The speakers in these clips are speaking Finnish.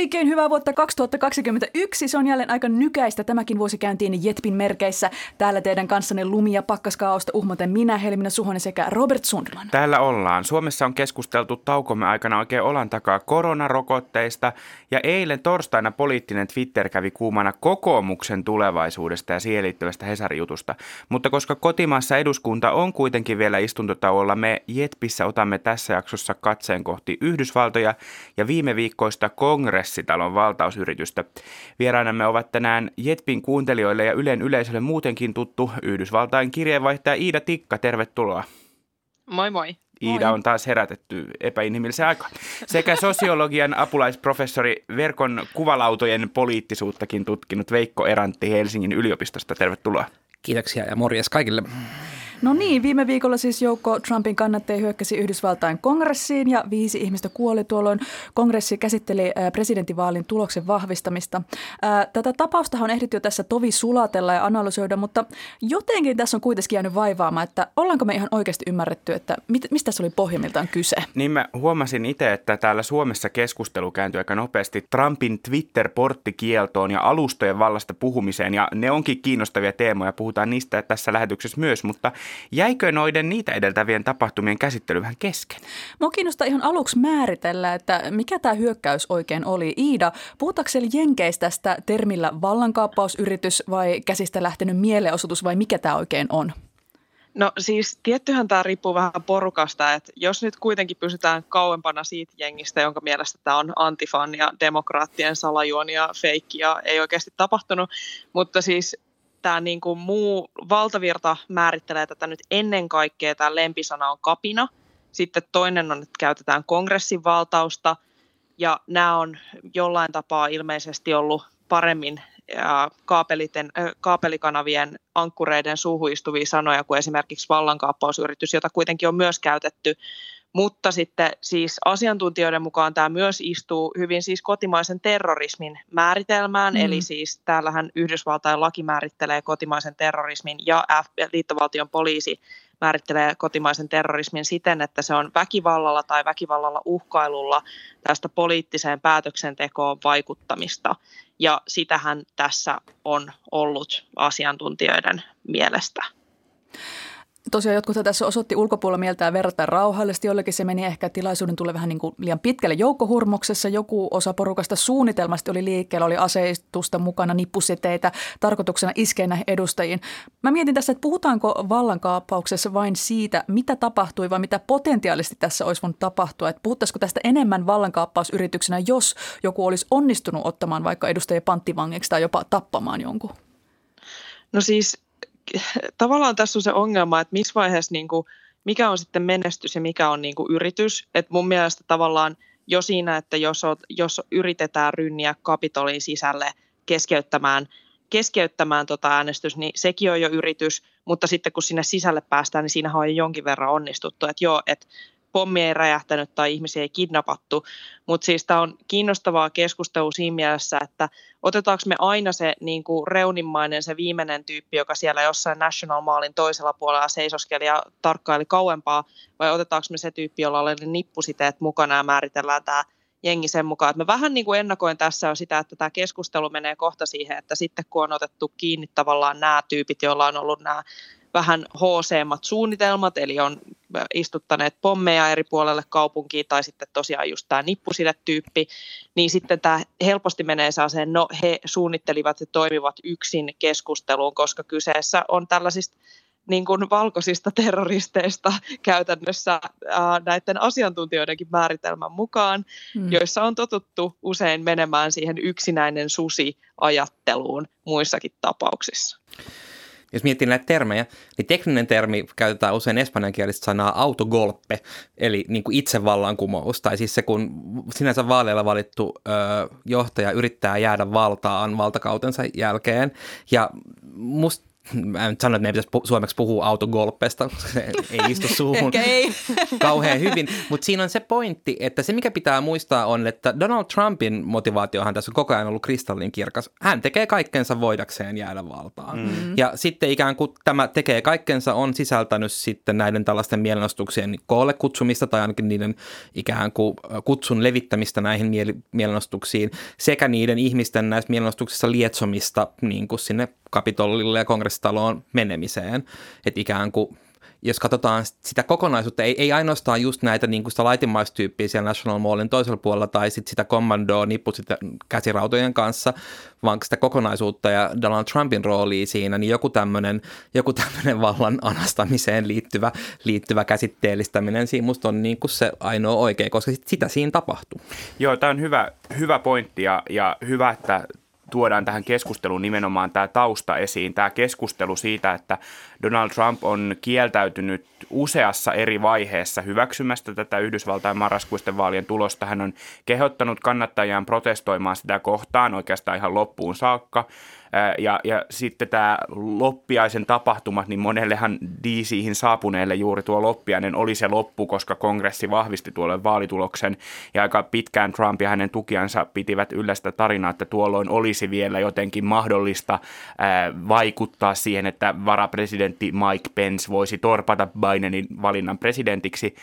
Oikein hyvää vuotta 2021. Se on jälleen aika nykäistä tämäkin vuosi käyntiin Jetpin merkeissä. Täällä teidän kanssanne lumia ja pakkaskaaosta uhmaten minä, Helminä Suhonen sekä Robert Sundman. Täällä ollaan. Suomessa on keskusteltu taukomme aikana oikein olan takaa koronarokotteista ja eilen torstaina poliittinen Twitter kävi kuumana kokoomuksen tulevaisuudesta ja siihen liittyvästä Hesari-jutusta. Mutta koska kotimaassa eduskunta on kuitenkin vielä istuntotauolla, me Jetpissä otamme tässä jaksossa katseen kohti Yhdysvaltoja ja viime viikkoista kongressitalon valtausyritystä. Vieraanamme ovat tänään Jetpin kuuntelijoille ja Ylen yleisölle muutenkin tuttu Yhdysvaltain kirjeenvaihtaja Iida Tikka. Tervetuloa. Moi moi. Iida on taas herätetty epäinhimillisen aikaan. Sekä sosiologian apulaisprofessori verkon kuvalautojen poliittisuuttakin tutkinut Veikko Erantti Helsingin yliopistosta. Tervetuloa. Kiitoksia ja morjes kaikille. No niin, viime viikolla siis joukko Trumpin kannattajia hyökkäsi Yhdysvaltain kongressiin ja viisi ihmistä kuoli tuolloin. Kongressi käsitteli presidentinvaalin tuloksen vahvistamista. Tätä tapausta on ehditty jo tässä tovi sulatella ja analysoida, mutta jotenkin tässä on kuitenkin jäänyt vaivaamaan, että ollaanko me ihan oikeasti ymmärretty, että mistä se oli pohjimmiltaan kyse? Niin mä huomasin itse, että täällä Suomessa keskustelu kääntyi aika nopeasti Trumpin Twitter-porttikieltoon ja alustojen vallasta puhumiseen ja ne onkin kiinnostavia teemoja, puhutaan niistä tässä lähetyksessä myös, mutta Jäikö noiden niitä edeltävien tapahtumien käsittely vähän kesken? Mua kiinnostaa ihan aluksi määritellä, että mikä tämä hyökkäys oikein oli. Iida, puhutaanko Jenkeistä tästä termillä vallankaappausyritys vai käsistä lähtenyt mielenosoitus vai mikä tämä oikein on? No siis tiettyhän tämä riippuu vähän porukasta, että jos nyt kuitenkin pysytään kauempana siitä jengistä, jonka mielestä tämä on antifan ja demokraattien salajuoni ja feikki ja ei oikeasti tapahtunut, mutta siis tämä niin kuin muu valtavirta määrittelee tätä nyt ennen kaikkea, tämä lempisana on kapina. Sitten toinen on, että käytetään kongressin valtausta, ja nämä on jollain tapaa ilmeisesti ollut paremmin kaapeliten, kaapelikanavien ankkureiden suuhuistuvia sanoja kuin esimerkiksi vallankaappausyritys, jota kuitenkin on myös käytetty mutta sitten siis asiantuntijoiden mukaan tämä myös istuu hyvin siis kotimaisen terrorismin määritelmään, mm. eli siis täällähän Yhdysvaltain laki määrittelee kotimaisen terrorismin ja F- liittovaltion poliisi määrittelee kotimaisen terrorismin siten, että se on väkivallalla tai väkivallalla uhkailulla tästä poliittiseen päätöksentekoon vaikuttamista. Ja sitähän tässä on ollut asiantuntijoiden mielestä. Tosiaan jotkut tässä osoitti ulkopuolella mieltään verrattuna rauhallisesti, jollekin se meni ehkä tilaisuuden tulee vähän niin kuin liian pitkälle joukkohurmoksessa. Joku osa porukasta suunnitelmasti oli liikkeellä, oli aseistusta mukana, nippuseteitä, tarkoituksena iskeä näihin edustajiin. Mä mietin tässä, että puhutaanko vallankaappauksessa vain siitä, mitä tapahtui vai mitä potentiaalisesti tässä olisi voinut tapahtua. Että puhuttaisiko tästä enemmän vallankaappausyrityksenä, jos joku olisi onnistunut ottamaan vaikka edustajia panttivangiksi tai jopa tappamaan jonkun? No siis tavallaan tässä on se ongelma, että missä vaiheessa niin kuin, mikä on sitten menestys ja mikä on niin kuin yritys. Et mun mielestä tavallaan jo siinä, että jos, oot, jos yritetään rynniä kapitolin sisälle keskeyttämään, keskeyttämään tota äänestys, niin sekin on jo yritys, mutta sitten kun sinne sisälle päästään, niin siinähän on jo jonkin verran onnistuttu. Että joo, että pommi ei räjähtänyt tai ihmisiä ei kidnappattu. Mutta siis tämä on kiinnostavaa keskustelua siinä mielessä, että otetaanko me aina se niin kuin reunimmainen, se viimeinen tyyppi, joka siellä jossain National Mallin toisella puolella seisoskeli ja tarkkaili kauempaa, vai otetaanko me se tyyppi, jolla oli nippusiteet mukana ja määritellään tämä jengi sen mukaan. Että mä vähän niin kuin ennakoin tässä on sitä, että tämä keskustelu menee kohta siihen, että sitten kun on otettu kiinni tavallaan nämä tyypit, joilla on ollut nämä vähän hooseemmat suunnitelmat, eli on istuttaneet pommeja eri puolelle kaupunkiin, tai sitten tosiaan just tämä nippusidetyyppi, niin sitten tämä helposti menee saaseen, no he suunnittelivat ja toimivat yksin keskusteluun, koska kyseessä on tällaisista niin kuin valkoisista terroristeista käytännössä ää, näiden asiantuntijoidenkin määritelmän mukaan, hmm. joissa on totuttu usein menemään siihen yksinäinen susi-ajatteluun muissakin tapauksissa jos miettii näitä termejä, niin tekninen termi käytetään usein espanjankielistä sanaa autogolpe, eli niin kuin itsevallankumous, tai siis se, kun sinänsä vaaleilla valittu ö, johtaja yrittää jäädä valtaan valtakautensa jälkeen, ja musta mä en sano, että meidän pitäisi suomeksi puhua autogolpesta, se ei istu suuhun ei. kauhean hyvin, mutta siinä on se pointti, että se mikä pitää muistaa on, että Donald Trumpin motivaatiohan tässä on koko ajan ollut kristallin kirkas. Hän tekee kaikkensa voidakseen jäädä valtaan. Mm-hmm. Ja sitten ikään kuin tämä tekee kaikkensa on sisältänyt sitten näiden tällaisten mielenostuksien koolle kutsumista tai ainakin niiden ikään kuin kutsun levittämistä näihin mielenostuksiin sekä niiden ihmisten näissä mielenostuksissa lietsomista niin kuin sinne kapitolille ja kongressitaloon menemiseen. Että ikään kuin jos katsotaan sitä kokonaisuutta, ei, ei ainoastaan just näitä niin kuin sitä laitimaistyyppiä siellä National Mallin toisella puolella tai sit sitä kommandoa nipput sitä käsirautojen kanssa, vaan sitä kokonaisuutta ja Donald Trumpin roolia siinä, niin joku tämmöinen joku vallan anastamiseen liittyvä, liittyvä käsitteellistäminen siinä musta on niin kuin se ainoa oikea, koska sit sitä siinä tapahtuu. Joo, tämä on hyvä, hyvä pointti ja, ja hyvä, että tuodaan tähän keskusteluun nimenomaan tämä tausta esiin, tämä keskustelu siitä, että Donald Trump on kieltäytynyt useassa eri vaiheessa hyväksymästä tätä Yhdysvaltain marraskuisten vaalien tulosta. Hän on kehottanut kannattajiaan protestoimaan sitä kohtaan oikeastaan ihan loppuun saakka. Ja, ja sitten tämä loppiaisen tapahtumat, niin monellehan DCihin saapuneelle juuri tuo loppiainen oli se loppu, koska kongressi vahvisti tuolle vaalituloksen. Ja aika pitkään Trump ja hänen tukiansa pitivät yllä sitä tarinaa, että tuolloin olisi vielä jotenkin mahdollista vaikuttaa siihen, että varapresidentti Mike Pence voisi torpata Bidenin valinnan presidentiksi.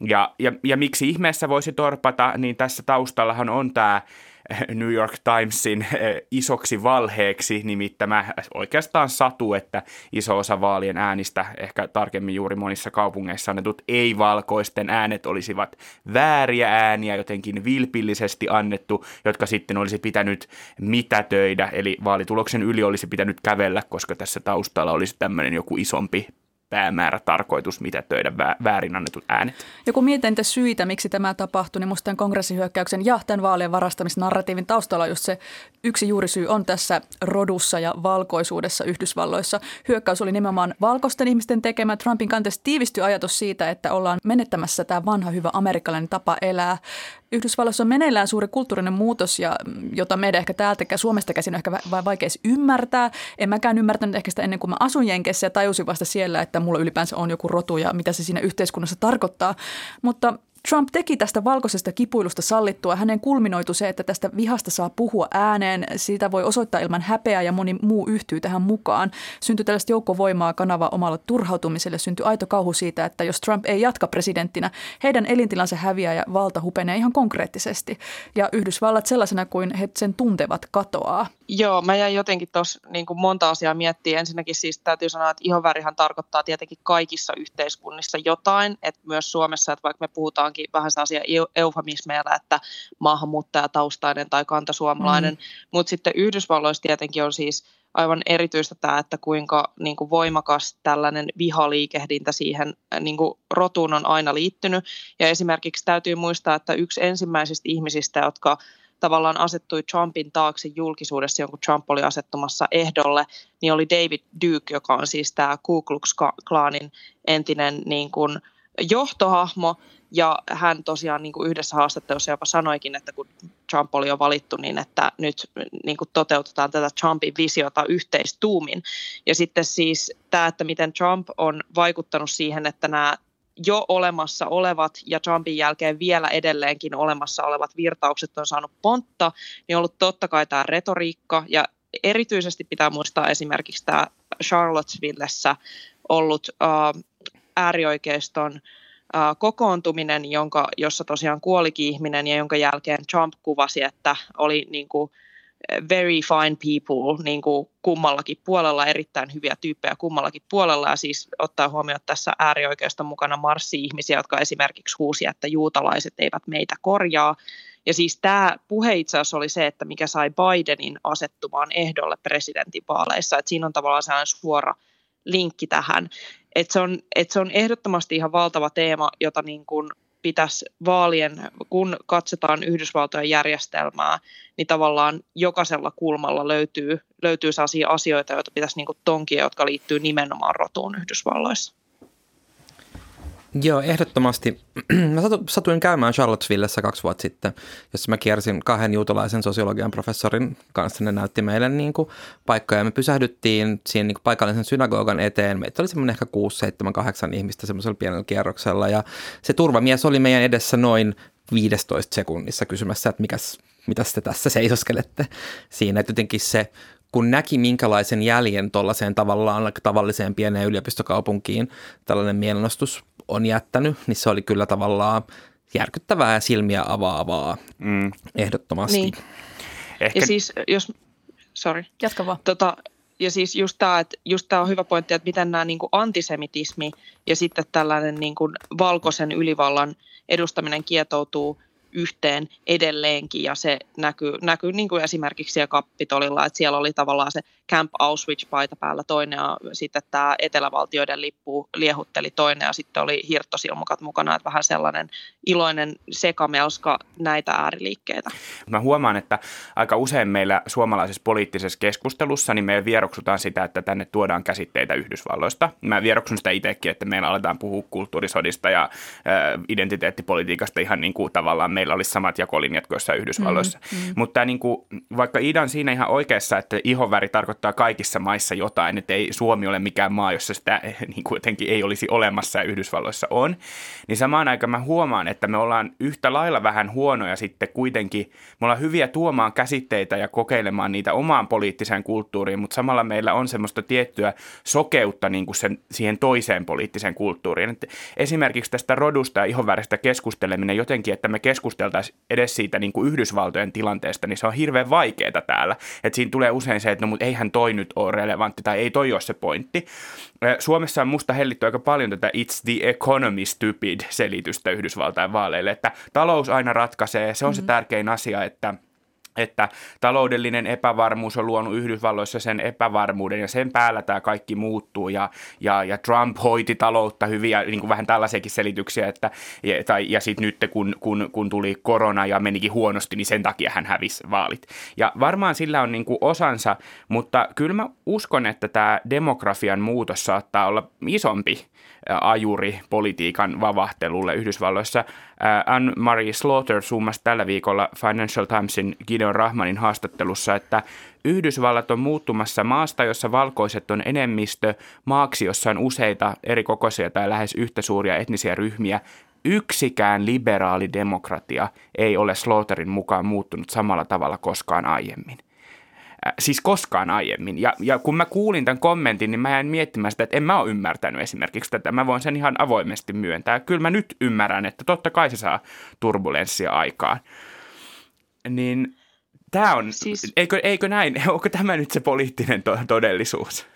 Ja, ja, ja miksi ihmeessä voisi torpata, niin tässä taustallahan on tämä New York Timesin eh, isoksi valheeksi nimittämä oikeastaan satu, että iso osa vaalien äänistä, ehkä tarkemmin juuri monissa kaupungeissa annetut ei-valkoisten äänet olisivat vääriä ääniä, jotenkin vilpillisesti annettu, jotka sitten olisi pitänyt mitätöidä, eli vaalituloksen yli olisi pitänyt kävellä, koska tässä taustalla olisi tämmöinen joku isompi päämäärä, tarkoitus, mitä töidä väärin annetut äänet. Ja kun mietin niitä syitä, miksi tämä tapahtui, niin tämän kongressihyökkäyksen ja tämän vaalien varastamisnarratiivin taustalla just se yksi juurisyy on tässä rodussa ja valkoisuudessa Yhdysvalloissa. Hyökkäys oli nimenomaan valkoisten ihmisten tekemä. Trumpin kanteessa tiivistyi ajatus siitä, että ollaan menettämässä tämä vanha hyvä amerikkalainen tapa elää. Yhdysvalloissa on meneillään suuri kulttuurinen muutos, ja, jota meidän ehkä täältä Suomesta käsin on ehkä vain vaikea ymmärtää. En mäkään ymmärtänyt ehkä sitä ennen kuin mä asun Jenkessä ja tajusin vasta siellä, että mulla ylipäänsä on joku rotu ja mitä se siinä yhteiskunnassa tarkoittaa. Mutta Trump teki tästä valkoisesta kipuilusta sallittua. Hänen kulminoitu se, että tästä vihasta saa puhua ääneen. Siitä voi osoittaa ilman häpeää ja moni muu yhtyy tähän mukaan. Syntyi tällaista joukkovoimaa kanava omalla turhautumiselle. Syntyi aito kauhu siitä, että jos Trump ei jatka presidenttinä, heidän elintilansa häviää ja valta hupenee ihan konkreettisesti. Ja Yhdysvallat sellaisena kuin he sen tuntevat katoaa. Joo, mä jäin jotenkin tuossa niin monta asiaa miettiä. Ensinnäkin siis täytyy sanoa, että ihonvärihan tarkoittaa tietenkin kaikissa yhteiskunnissa jotain, että myös Suomessa, että vaikka me puhutaankin vähän sellaisia eufemismeilla, että maahanmuuttajataustainen tai kantasuomalainen, mm. mutta sitten Yhdysvalloissa tietenkin on siis aivan erityistä tämä, että kuinka niin kuin voimakas tällainen vihaliikehdintä siihen niin kuin rotuun on aina liittynyt. Ja esimerkiksi täytyy muistaa, että yksi ensimmäisistä ihmisistä, jotka tavallaan asettui Trumpin taakse julkisuudessa, jonka Trump oli asettumassa ehdolle, niin oli David Duke, joka on siis tämä Ku Klux Klanin entinen niin kuin johtohahmo, ja hän tosiaan niin kuin yhdessä haastattelussa jopa sanoikin, että kun Trump oli jo valittu, niin että nyt niin kuin toteutetaan tätä Trumpin visiota yhteistuumin. Ja sitten siis tämä, että miten Trump on vaikuttanut siihen, että nämä jo olemassa olevat ja Trumpin jälkeen vielä edelleenkin olemassa olevat virtaukset on saanut pontta, niin on ollut totta kai tämä retoriikka. Ja erityisesti pitää muistaa esimerkiksi tämä Charlottesvillessä ollut äh, äärioikeiston äh, kokoontuminen, jonka, jossa tosiaan kuolikin ihminen ja jonka jälkeen Trump kuvasi, että oli niin kuin, very fine people niin kuin kummallakin puolella, erittäin hyviä tyyppejä kummallakin puolella ja siis ottaa huomioon tässä äärioikeiston mukana marssi-ihmisiä, jotka esimerkiksi huusi, että juutalaiset eivät meitä korjaa. Ja siis tämä puhe itse asiassa oli se, että mikä sai Bidenin asettumaan ehdolle presidentinvaaleissa, että siinä on tavallaan sellainen suora linkki tähän. Että se, on, että se on ehdottomasti ihan valtava teema, jota niin kuin pitäisi vaalien, kun katsotaan Yhdysvaltojen järjestelmää, niin tavallaan jokaisella kulmalla löytyy, löytyy sellaisia asioita, joita pitäisi niin tonkia, jotka liittyy nimenomaan rotuun Yhdysvalloissa. Joo, ehdottomasti. Mä satuin käymään Charlottesvillessä kaksi vuotta sitten, jossa mä kiersin kahden juutalaisen sosiologian professorin kanssa. Ne näytti meille niin kuin paikkoja. Me pysähdyttiin siinä niin kuin paikallisen synagogan eteen. Meitä oli semmoinen ehkä 6, 7, 8 ihmistä semmoisella pienellä kierroksella. Ja se turvamies oli meidän edessä noin 15 sekunnissa kysymässä, että mikäs, mitä te tässä seisoskelette siinä. Että jotenkin se kun näki minkälaisen jäljen tuollaiseen tavallaan tavalliseen pieneen yliopistokaupunkiin tällainen mielenostus on jättänyt, niin se oli kyllä tavallaan järkyttävää ja silmiä avaavaa mm. ehdottomasti. Niin. Ehkä... Ja siis jos, sorry. Jatka vaan. Tota, ja siis just tämä, että just tämä on hyvä pointti, että miten nämä niin kuin antisemitismi ja sitten tällainen niin kuin valkoisen ylivallan edustaminen kietoutuu yhteen edelleenkin ja se näkyy, näkyy niin kuin esimerkiksi siellä Kapitolilla, että siellä oli tavallaan se Camp Auschwitz-paita päällä toinen ja sitten tämä etelävaltioiden lippu liehutteli toinen ja sitten oli hirttosilmukat mukana, että vähän sellainen iloinen sekamelska näitä ääriliikkeitä. Mä huomaan, että aika usein meillä suomalaisessa poliittisessa keskustelussa niin me vieroksutaan sitä, että tänne tuodaan käsitteitä Yhdysvalloista. Mä vieroksun sitä itsekin, että meillä aletaan puhua kulttuurisodista ja äh, identiteettipolitiikasta ihan niin kuin tavallaan meillä olisi samat jakolinjat kuin jossain Yhdysvalloissa. Mm, mm. Mutta niin kuin, vaikka Ida on siinä ihan oikeassa, että ihonväri tarkoittaa kaikissa maissa jotain, että ei Suomi ole mikään maa, jossa sitä niin kuin jotenkin ei olisi olemassa ja Yhdysvalloissa on, niin samaan aikaan mä huomaan, että me ollaan yhtä lailla vähän huonoja sitten kuitenkin. Me ollaan hyviä tuomaan käsitteitä ja kokeilemaan niitä omaan poliittiseen kulttuuriin, mutta samalla meillä on semmoista tiettyä sokeutta niin kuin sen, siihen toiseen poliittiseen kulttuuriin. Et esimerkiksi tästä rodusta ja ihonväristä keskusteleminen jotenkin, että me keskustelemme keskusteltaisiin edes siitä niin kuin Yhdysvaltojen tilanteesta, niin se on hirveän vaikeaa täällä. Että siinä tulee usein se, että no mutta eihän toi nyt ole relevantti tai ei toi ole se pointti. Suomessa on musta hellitty aika paljon tätä It's the economy stupid selitystä Yhdysvaltain vaaleille, että talous aina ratkaisee, se on mm-hmm. se tärkein asia, että – että taloudellinen epävarmuus on luonut Yhdysvalloissa sen epävarmuuden ja sen päällä tämä kaikki muuttuu ja, ja, ja Trump hoiti taloutta hyviä, niin kuin vähän tällaisiakin selityksiä, että, ja, tai, ja sitten nyt kun, kun, kun tuli korona ja menikin huonosti, niin sen takia hän hävisi vaalit. Ja varmaan sillä on niin kuin osansa, mutta kyllä mä uskon, että tämä demografian muutos saattaa olla isompi ajuri politiikan vavahtelulle Yhdysvalloissa. Anne-Marie Slaughter summasi tällä viikolla Financial Timesin Gideon Rahmanin haastattelussa, että Yhdysvallat on muuttumassa maasta, jossa valkoiset on enemmistö, maaksi, jossa on useita eri kokoisia tai lähes yhtä suuria etnisiä ryhmiä, yksikään liberaali demokratia ei ole Slaughterin mukaan muuttunut samalla tavalla koskaan aiemmin. Äh, siis koskaan aiemmin. Ja, ja kun mä kuulin tämän kommentin, niin mä jäin miettimään sitä, että en mä ole ymmärtänyt esimerkiksi tätä. Mä voin sen ihan avoimesti myöntää. Kyllä mä nyt ymmärrän, että totta kai se saa turbulenssia aikaan. Niin tämä on, siis, eikö, eikö näin, onko tämä nyt se poliittinen to- todellisuus?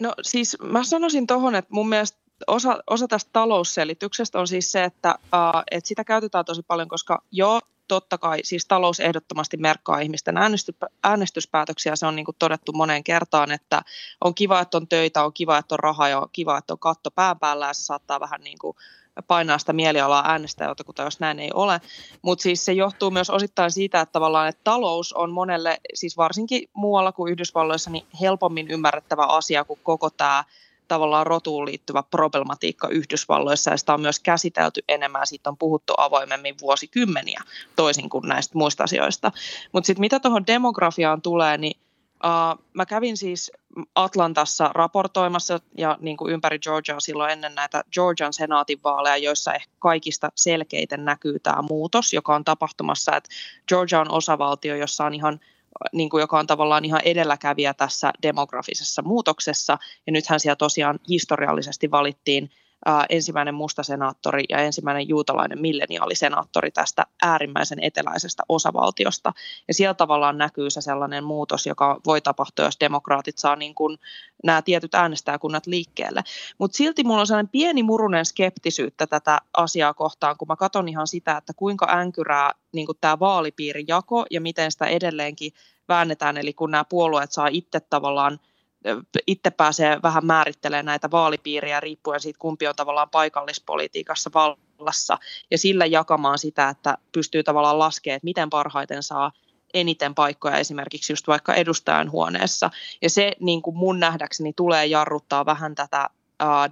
No siis mä sanoisin tuohon, että mun mielestä osa, osa tästä talousselityksestä on siis se, että, uh, että sitä käytetään tosi paljon, koska jo totta kai siis talous ehdottomasti merkkaa ihmisten äänestyspäätöksiä. Se on niin kuin todettu moneen kertaan, että on kiva, että on töitä, on kiva, että on rahaa ja on kiva, että on katto pään päällä ja se saattaa vähän niin kuin painaa sitä mielialaa äänestäjältä, jos näin ei ole. Mutta siis se johtuu myös osittain siitä, että tavallaan että talous on monelle, siis varsinkin muualla kuin Yhdysvalloissa, niin helpommin ymmärrettävä asia kuin koko tämä tavallaan rotuun liittyvä problematiikka Yhdysvalloissa ja sitä on myös käsitelty enemmän, siitä on puhuttu avoimemmin vuosikymmeniä toisin kuin näistä muista asioista. Mutta sitten mitä tuohon demografiaan tulee, niin Uh, mä kävin siis Atlantassa raportoimassa ja niin kuin ympäri Georgiaa silloin ennen näitä Georgian senaatin vaaleja, joissa ehkä kaikista selkeiten näkyy tämä muutos, joka on tapahtumassa, että Georgia on osavaltio, jossa on ihan niin kuin, joka on tavallaan ihan edelläkävijä tässä demografisessa muutoksessa. Ja nythän siellä tosiaan historiallisesti valittiin ää, ensimmäinen musta senaattori ja ensimmäinen juutalainen milleniaalisenaattori tästä äärimmäisen eteläisestä osavaltiosta. Ja siellä tavallaan näkyy se sellainen muutos, joka voi tapahtua, jos demokraatit saa niin kuin nämä tietyt äänestäjäkunnat liikkeelle. Mutta silti mulla on sellainen pieni murunen skeptisyyttä tätä asiaa kohtaan, kun mä katson ihan sitä, että kuinka änkyrää niin tämä vaalipiirijako ja miten sitä edelleenkin väännetään, eli kun nämä puolueet saa itse tavallaan itse pääsee vähän määrittelemään näitä vaalipiiriä riippuen siitä, kumpi on tavallaan paikallispolitiikassa vallassa ja sillä jakamaan sitä, että pystyy tavallaan laskemaan, että miten parhaiten saa eniten paikkoja esimerkiksi just vaikka edustajan huoneessa. Ja se niin kuin mun nähdäkseni tulee jarruttaa vähän tätä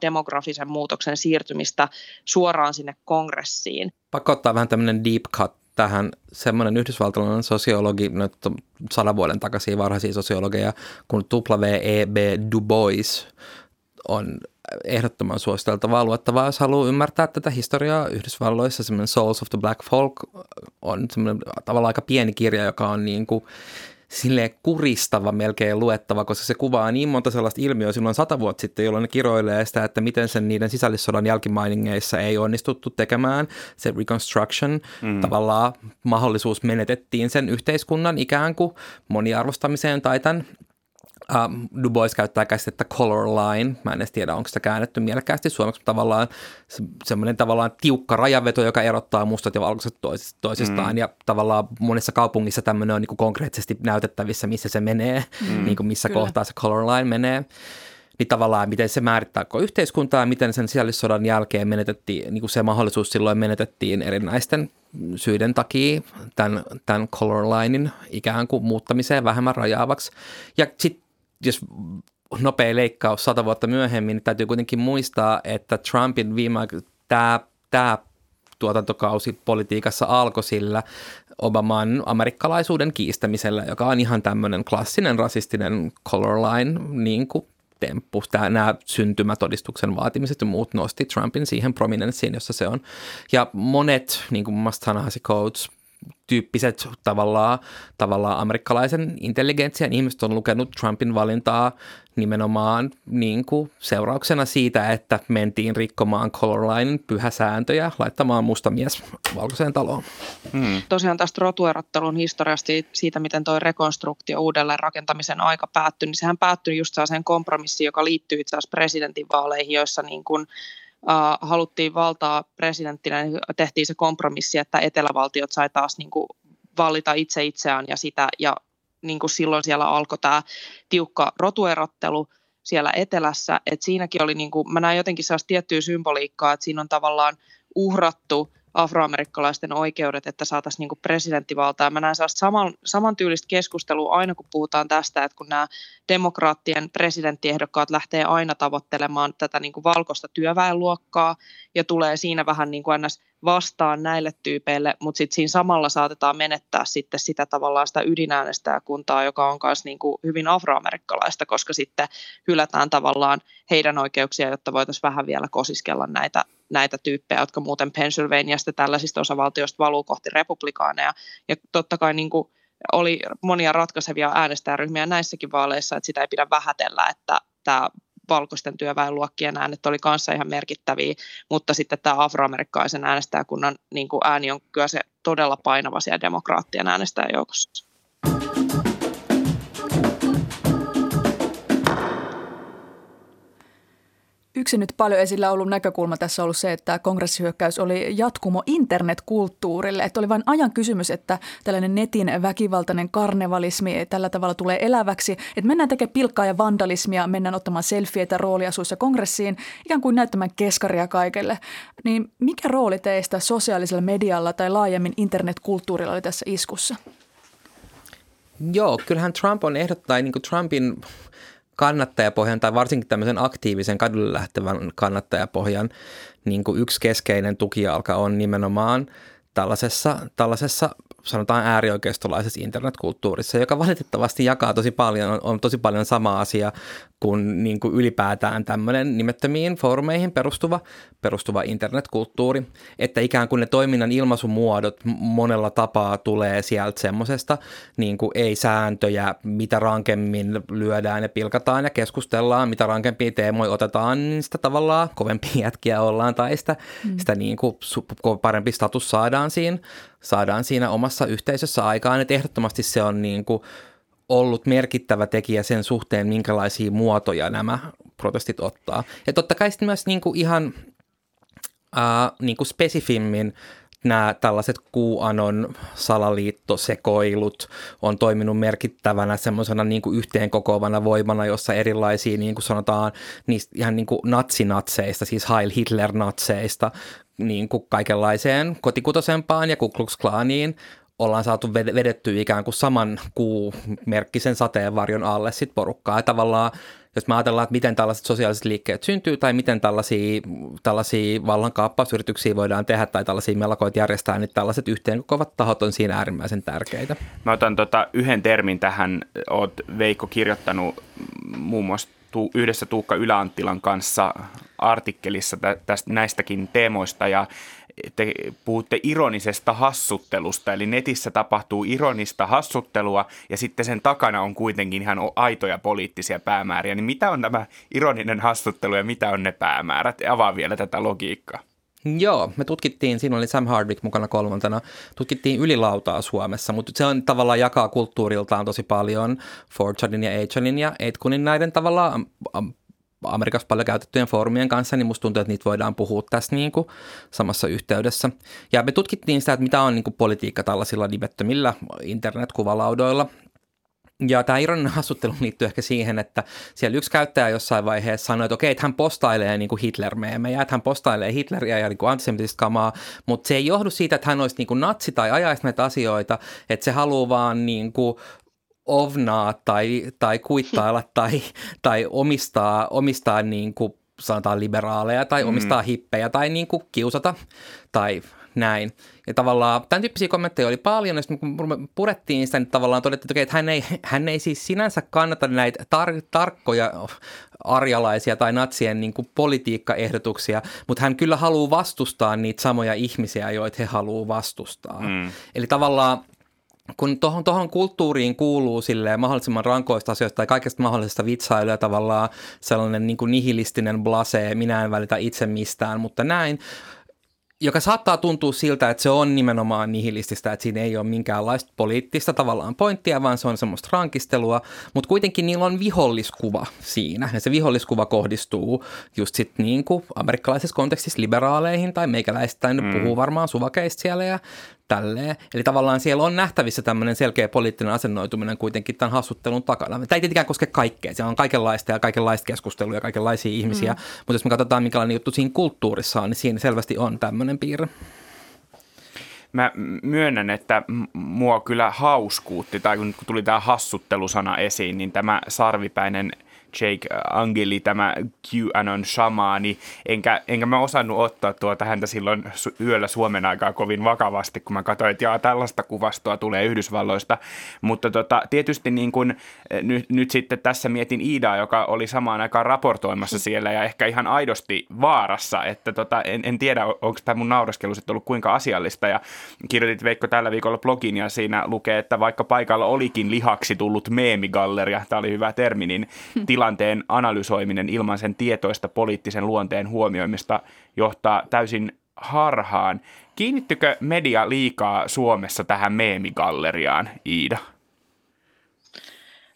demografisen muutoksen siirtymistä suoraan sinne kongressiin. Pakko ottaa vähän tämmöinen deep cut tähän semmoinen yhdysvaltalainen sosiologi, nyt sadan vuoden takaisin varhaisia sosiologeja, kun W.E.B. Du Bois on ehdottoman suositeltavaa luettavaa, jos haluaa ymmärtää tätä historiaa Yhdysvalloissa. Semmoinen Souls of the Black Folk on semmoinen tavallaan aika pieni kirja, joka on niin kuin sille kuristava melkein luettava, koska se kuvaa niin monta sellaista ilmiöä silloin sata vuotta sitten, jolloin ne kiroilee sitä, että miten sen niiden sisällissodan jälkimainingeissa ei onnistuttu tekemään. Se reconstruction, mm. tavallaan mahdollisuus menetettiin sen yhteiskunnan ikään kuin moniarvostamiseen tai tämän Uh, du Bois käyttää käsitettä color line. Mä en edes tiedä, onko sitä käännetty mielekkäästi suomeksi, mutta tavallaan se, semmoinen tavallaan tiukka rajaveto, joka erottaa mustat ja valkoiset toisistaan. Mm. Ja tavallaan monessa kaupungissa tämmöinen on niin kuin konkreettisesti näytettävissä, missä se menee, mm. niin kuin missä Kyllä. kohtaa se color line menee. Niin tavallaan miten se määrittää koko yhteiskuntaa, miten sen sisällissodan jälkeen menetettiin, niin kuin se mahdollisuus silloin menetettiin erinäisten syiden takia tämän, tämän color linein ikään kuin muuttamiseen vähemmän rajaavaksi. Ja sitten jos nopea leikkaus sata vuotta myöhemmin, niin täytyy kuitenkin muistaa, että Trumpin viime tämä, tämä tuotantokausi politiikassa alkoi sillä Obaman amerikkalaisuuden kiistämisellä, joka on ihan tämmöinen klassinen rasistinen color line niin kuin temppu. Tämä, nämä syntymätodistuksen vaatimiset ja muut nosti Trumpin siihen prominenssiin, jossa se on. Ja monet, niin kuin Mastanahasi Coates, tyyppiset tavallaan, tavallaan amerikkalaisen intelligentsian ihmiset on lukenut Trumpin valintaa nimenomaan niin kuin seurauksena siitä, että mentiin rikkomaan colorline pyhäsääntöjä, laittamaan musta mies valkoiseen taloon. Hmm. Tosiaan tästä rotuerottelun historiasta siitä, miten tuo rekonstruktio uudelleen rakentamisen aika päättyi, niin sehän päättyi just sellaiseen kompromissiin, joka liittyy itse asiassa presidentinvaaleihin, joissa niin kuin uh, haluttiin valtaa presidenttinä, niin tehtiin se kompromissi, että etelävaltiot sai taas niin kuin vallita itse itseään ja sitä, ja niin kuin silloin siellä alkoi tämä tiukka rotuerottelu siellä etelässä, että siinäkin oli, niin kuin, mä näen jotenkin sellaista tiettyä symboliikkaa, että siinä on tavallaan uhrattu afroamerikkalaisten oikeudet, että saataisiin niin presidenttivaltaa. Mä näen saman, samantyylistä keskustelua aina, kun puhutaan tästä, että kun nämä demokraattien presidenttiehdokkaat lähtee aina tavoittelemaan tätä niin valkoista työväenluokkaa ja tulee siinä vähän niin kuin vastaan näille tyypeille, mutta sitten siinä samalla saatetaan menettää sitten sitä tavallaan sitä ydinäänestäjäkuntaa, joka on myös niin kuin hyvin afroamerikkalaista, koska sitten hylätään tavallaan heidän oikeuksia, jotta voitaisiin vähän vielä kosiskella näitä, näitä tyyppejä, jotka muuten Pennsylvaniasta tällaisista osavaltioista valuu kohti republikaaneja. Ja totta kai niin kuin oli monia ratkaisevia äänestäjäryhmiä näissäkin vaaleissa, että sitä ei pidä vähätellä, että tämä valkoisten työväenluokkien äänet oli kanssa ihan merkittäviä, mutta sitten tämä afroamerikkalaisen äänestäjäkunnan niin kuin ääni on kyllä se todella painava siellä demokraattien äänestäjäjoukossa. Yksi nyt paljon esillä ollut näkökulma tässä on ollut se, että kongressihyökkäys oli jatkumo internetkulttuurille. Että oli vain ajan kysymys, että tällainen netin väkivaltainen karnevalismi tällä tavalla tulee eläväksi. Että mennään tekemään pilkkaa ja vandalismia, mennään ottamaan selfieitä rooliasuissa kongressiin, ikään kuin näyttämään keskaria kaikelle. Niin mikä rooli teistä sosiaalisella medialla tai laajemmin internetkulttuurilla oli tässä iskussa? Joo, kyllähän Trump on ehdottaa, niin kuin Trumpin kannattajapohjan tai varsinkin tämmöisen aktiivisen kadulle lähtevän kannattajapohjan niin kuin yksi keskeinen tukijalka on nimenomaan tällaisessa, tällaisessa sanotaan äärioikeistolaisessa internetkulttuurissa, joka valitettavasti jakaa tosi paljon, on, on tosi paljon sama asia kuin, niin kuin ylipäätään tämmöinen nimettömiin foorumeihin perustuva, perustuva internetkulttuuri, että ikään kuin ne toiminnan ilmaisumuodot monella tapaa tulee sieltä semmoisesta niin kuin ei-sääntöjä, mitä rankemmin lyödään ja pilkataan ja keskustellaan, mitä rankempia teemoja otetaan, niin sitä tavallaan kovempia jätkiä ollaan tai sitä, mm. sitä niin kuin parempi status saadaan siinä, saadaan siinä omassa yhteisössä aikaan, että ehdottomasti se on niin kuin ollut merkittävä tekijä sen suhteen, minkälaisia muotoja nämä protestit ottaa. Ja totta kai sitten myös niin kuin ihan äh, niin kuin spesifimmin nämä tällaiset QAnon salaliittosekoilut on toiminut merkittävänä semmoisena niin kuin yhteenkokoavana voimana, jossa erilaisia niin kuin sanotaan niistä ihan niin kuin natsinatseista, siis Heil Hitler-natseista, niin kuin kaikenlaiseen kotikutosempaan ja Ku Klux Klaniin ollaan saatu vedettyä ikään kuin saman kuumerkkisen sateenvarjon alle sit porukkaa. Ja tavallaan jos me ajatellaan, että miten tällaiset sosiaaliset liikkeet syntyy tai miten tällaisia, tällaisia vallankaappausyrityksiä voidaan tehdä tai tällaisia melakoita järjestää, niin tällaiset yhteenkokoavat tahot on siinä äärimmäisen tärkeitä. Mä otan tota yhden termin tähän. Oot Veikko kirjoittanut muun muassa tu- yhdessä Tuukka Yläanttilan kanssa artikkelissa tä- tästä, näistäkin teemoista ja te puhutte ironisesta hassuttelusta, eli netissä tapahtuu ironista hassuttelua ja sitten sen takana on kuitenkin ihan aitoja poliittisia päämääriä. Niin mitä on tämä ironinen hassuttelu ja mitä on ne päämäärät? Avaa vielä tätä logiikkaa. Joo, me tutkittiin, siinä oli Sam Hardwick mukana kolmantena, tutkittiin ylilautaa Suomessa, mutta se on tavallaan jakaa kulttuuriltaan tosi paljon 4 ja 8 ja 8 näiden tavallaan Amerikassa paljon käytettyjen foorumien kanssa, niin musta tuntuu, että niitä voidaan puhua tässä niin kuin samassa yhteydessä. Ja me tutkittiin sitä, että mitä on niin kuin politiikka tällaisilla nimettömillä internetkuvalaudoilla. Ja tämä ironinen hassuttelu liittyy ehkä siihen, että siellä yksi käyttäjä jossain vaiheessa sanoi, että okei, että hän postailee niin kuin Hitler-meemejä, että hän postailee Hitleriä ja niin kuin antisemitistä kamaa, mutta se ei johdu siitä, että hän olisi niin kuin natsi tai ajaisi näitä asioita, että se haluaa vaan niin kuin ovnaa tai, tai kuittailla tai, tai omistaa, omistaa niin kuin sanotaan liberaaleja tai mm. omistaa hippejä tai niin kuin kiusata tai näin. Ja tavallaan tämän tyyppisiä kommentteja oli paljon, ja sitten kun purettiin sitä, niin tavallaan todettiin, että, hän, ei, hän ei siis sinänsä kannata näitä tar- tarkkoja arjalaisia tai natsien niin kuin politiikkaehdotuksia, mutta hän kyllä haluaa vastustaa niitä samoja ihmisiä, joita he haluaa vastustaa. Mm. Eli tavallaan kun tuohon tohon kulttuuriin kuuluu silleen mahdollisimman rankoista asioista tai kaikesta mahdollisesta vitsailuja tavallaan sellainen niin kuin nihilistinen blase, minä en välitä itse mistään, mutta näin, joka saattaa tuntua siltä, että se on nimenomaan nihilististä, että siinä ei ole minkäänlaista poliittista tavallaan pointtia, vaan se on semmoista rankistelua, mutta kuitenkin niillä on viholliskuva siinä, ja se viholliskuva kohdistuu just sitten niin kuin amerikkalaisessa kontekstissa liberaaleihin tai meikäläistä, mm. puhuu varmaan suvakeista siellä ja tälleen. Eli tavallaan siellä on nähtävissä tämmöinen selkeä poliittinen asennoituminen kuitenkin tämän hassuttelun takana. Tämä ei tietenkään koske kaikkea. Siellä on kaikenlaista ja kaikenlaista keskustelua ja kaikenlaisia ihmisiä. Mm. Mutta jos me katsotaan, minkälainen juttu siinä kulttuurissa on, niin siinä selvästi on tämmöinen piirre. Mä myönnän, että mua kyllä hauskuutti, tai kun tuli tämä hassuttelusana esiin, niin tämä sarvipäinen – Jake Angeli, tämä QAnon shamaani, enkä, enkä mä osannut ottaa tuota häntä silloin yöllä Suomen aikaa kovin vakavasti, kun mä katsoin, että jaa, tällaista kuvastoa tulee Yhdysvalloista, mutta tota, tietysti niin kun, eh, nyt, nyt sitten tässä mietin Iidaa, joka oli samaan aikaan raportoimassa siellä ja ehkä ihan aidosti vaarassa, että tota, en, en tiedä, onko tämä mun nauraskelu sitten ollut kuinka asiallista. Ja kirjoitit Veikko tällä viikolla blogin ja siinä lukee, että vaikka paikalla olikin lihaksi tullut meemigalleria, tämä oli hyvä termi, niin tilanteen analysoiminen ilman sen tietoista poliittisen luonteen huomioimista johtaa täysin harhaan. Kiinnittykö media liikaa Suomessa tähän meemigalleriaan, Iida?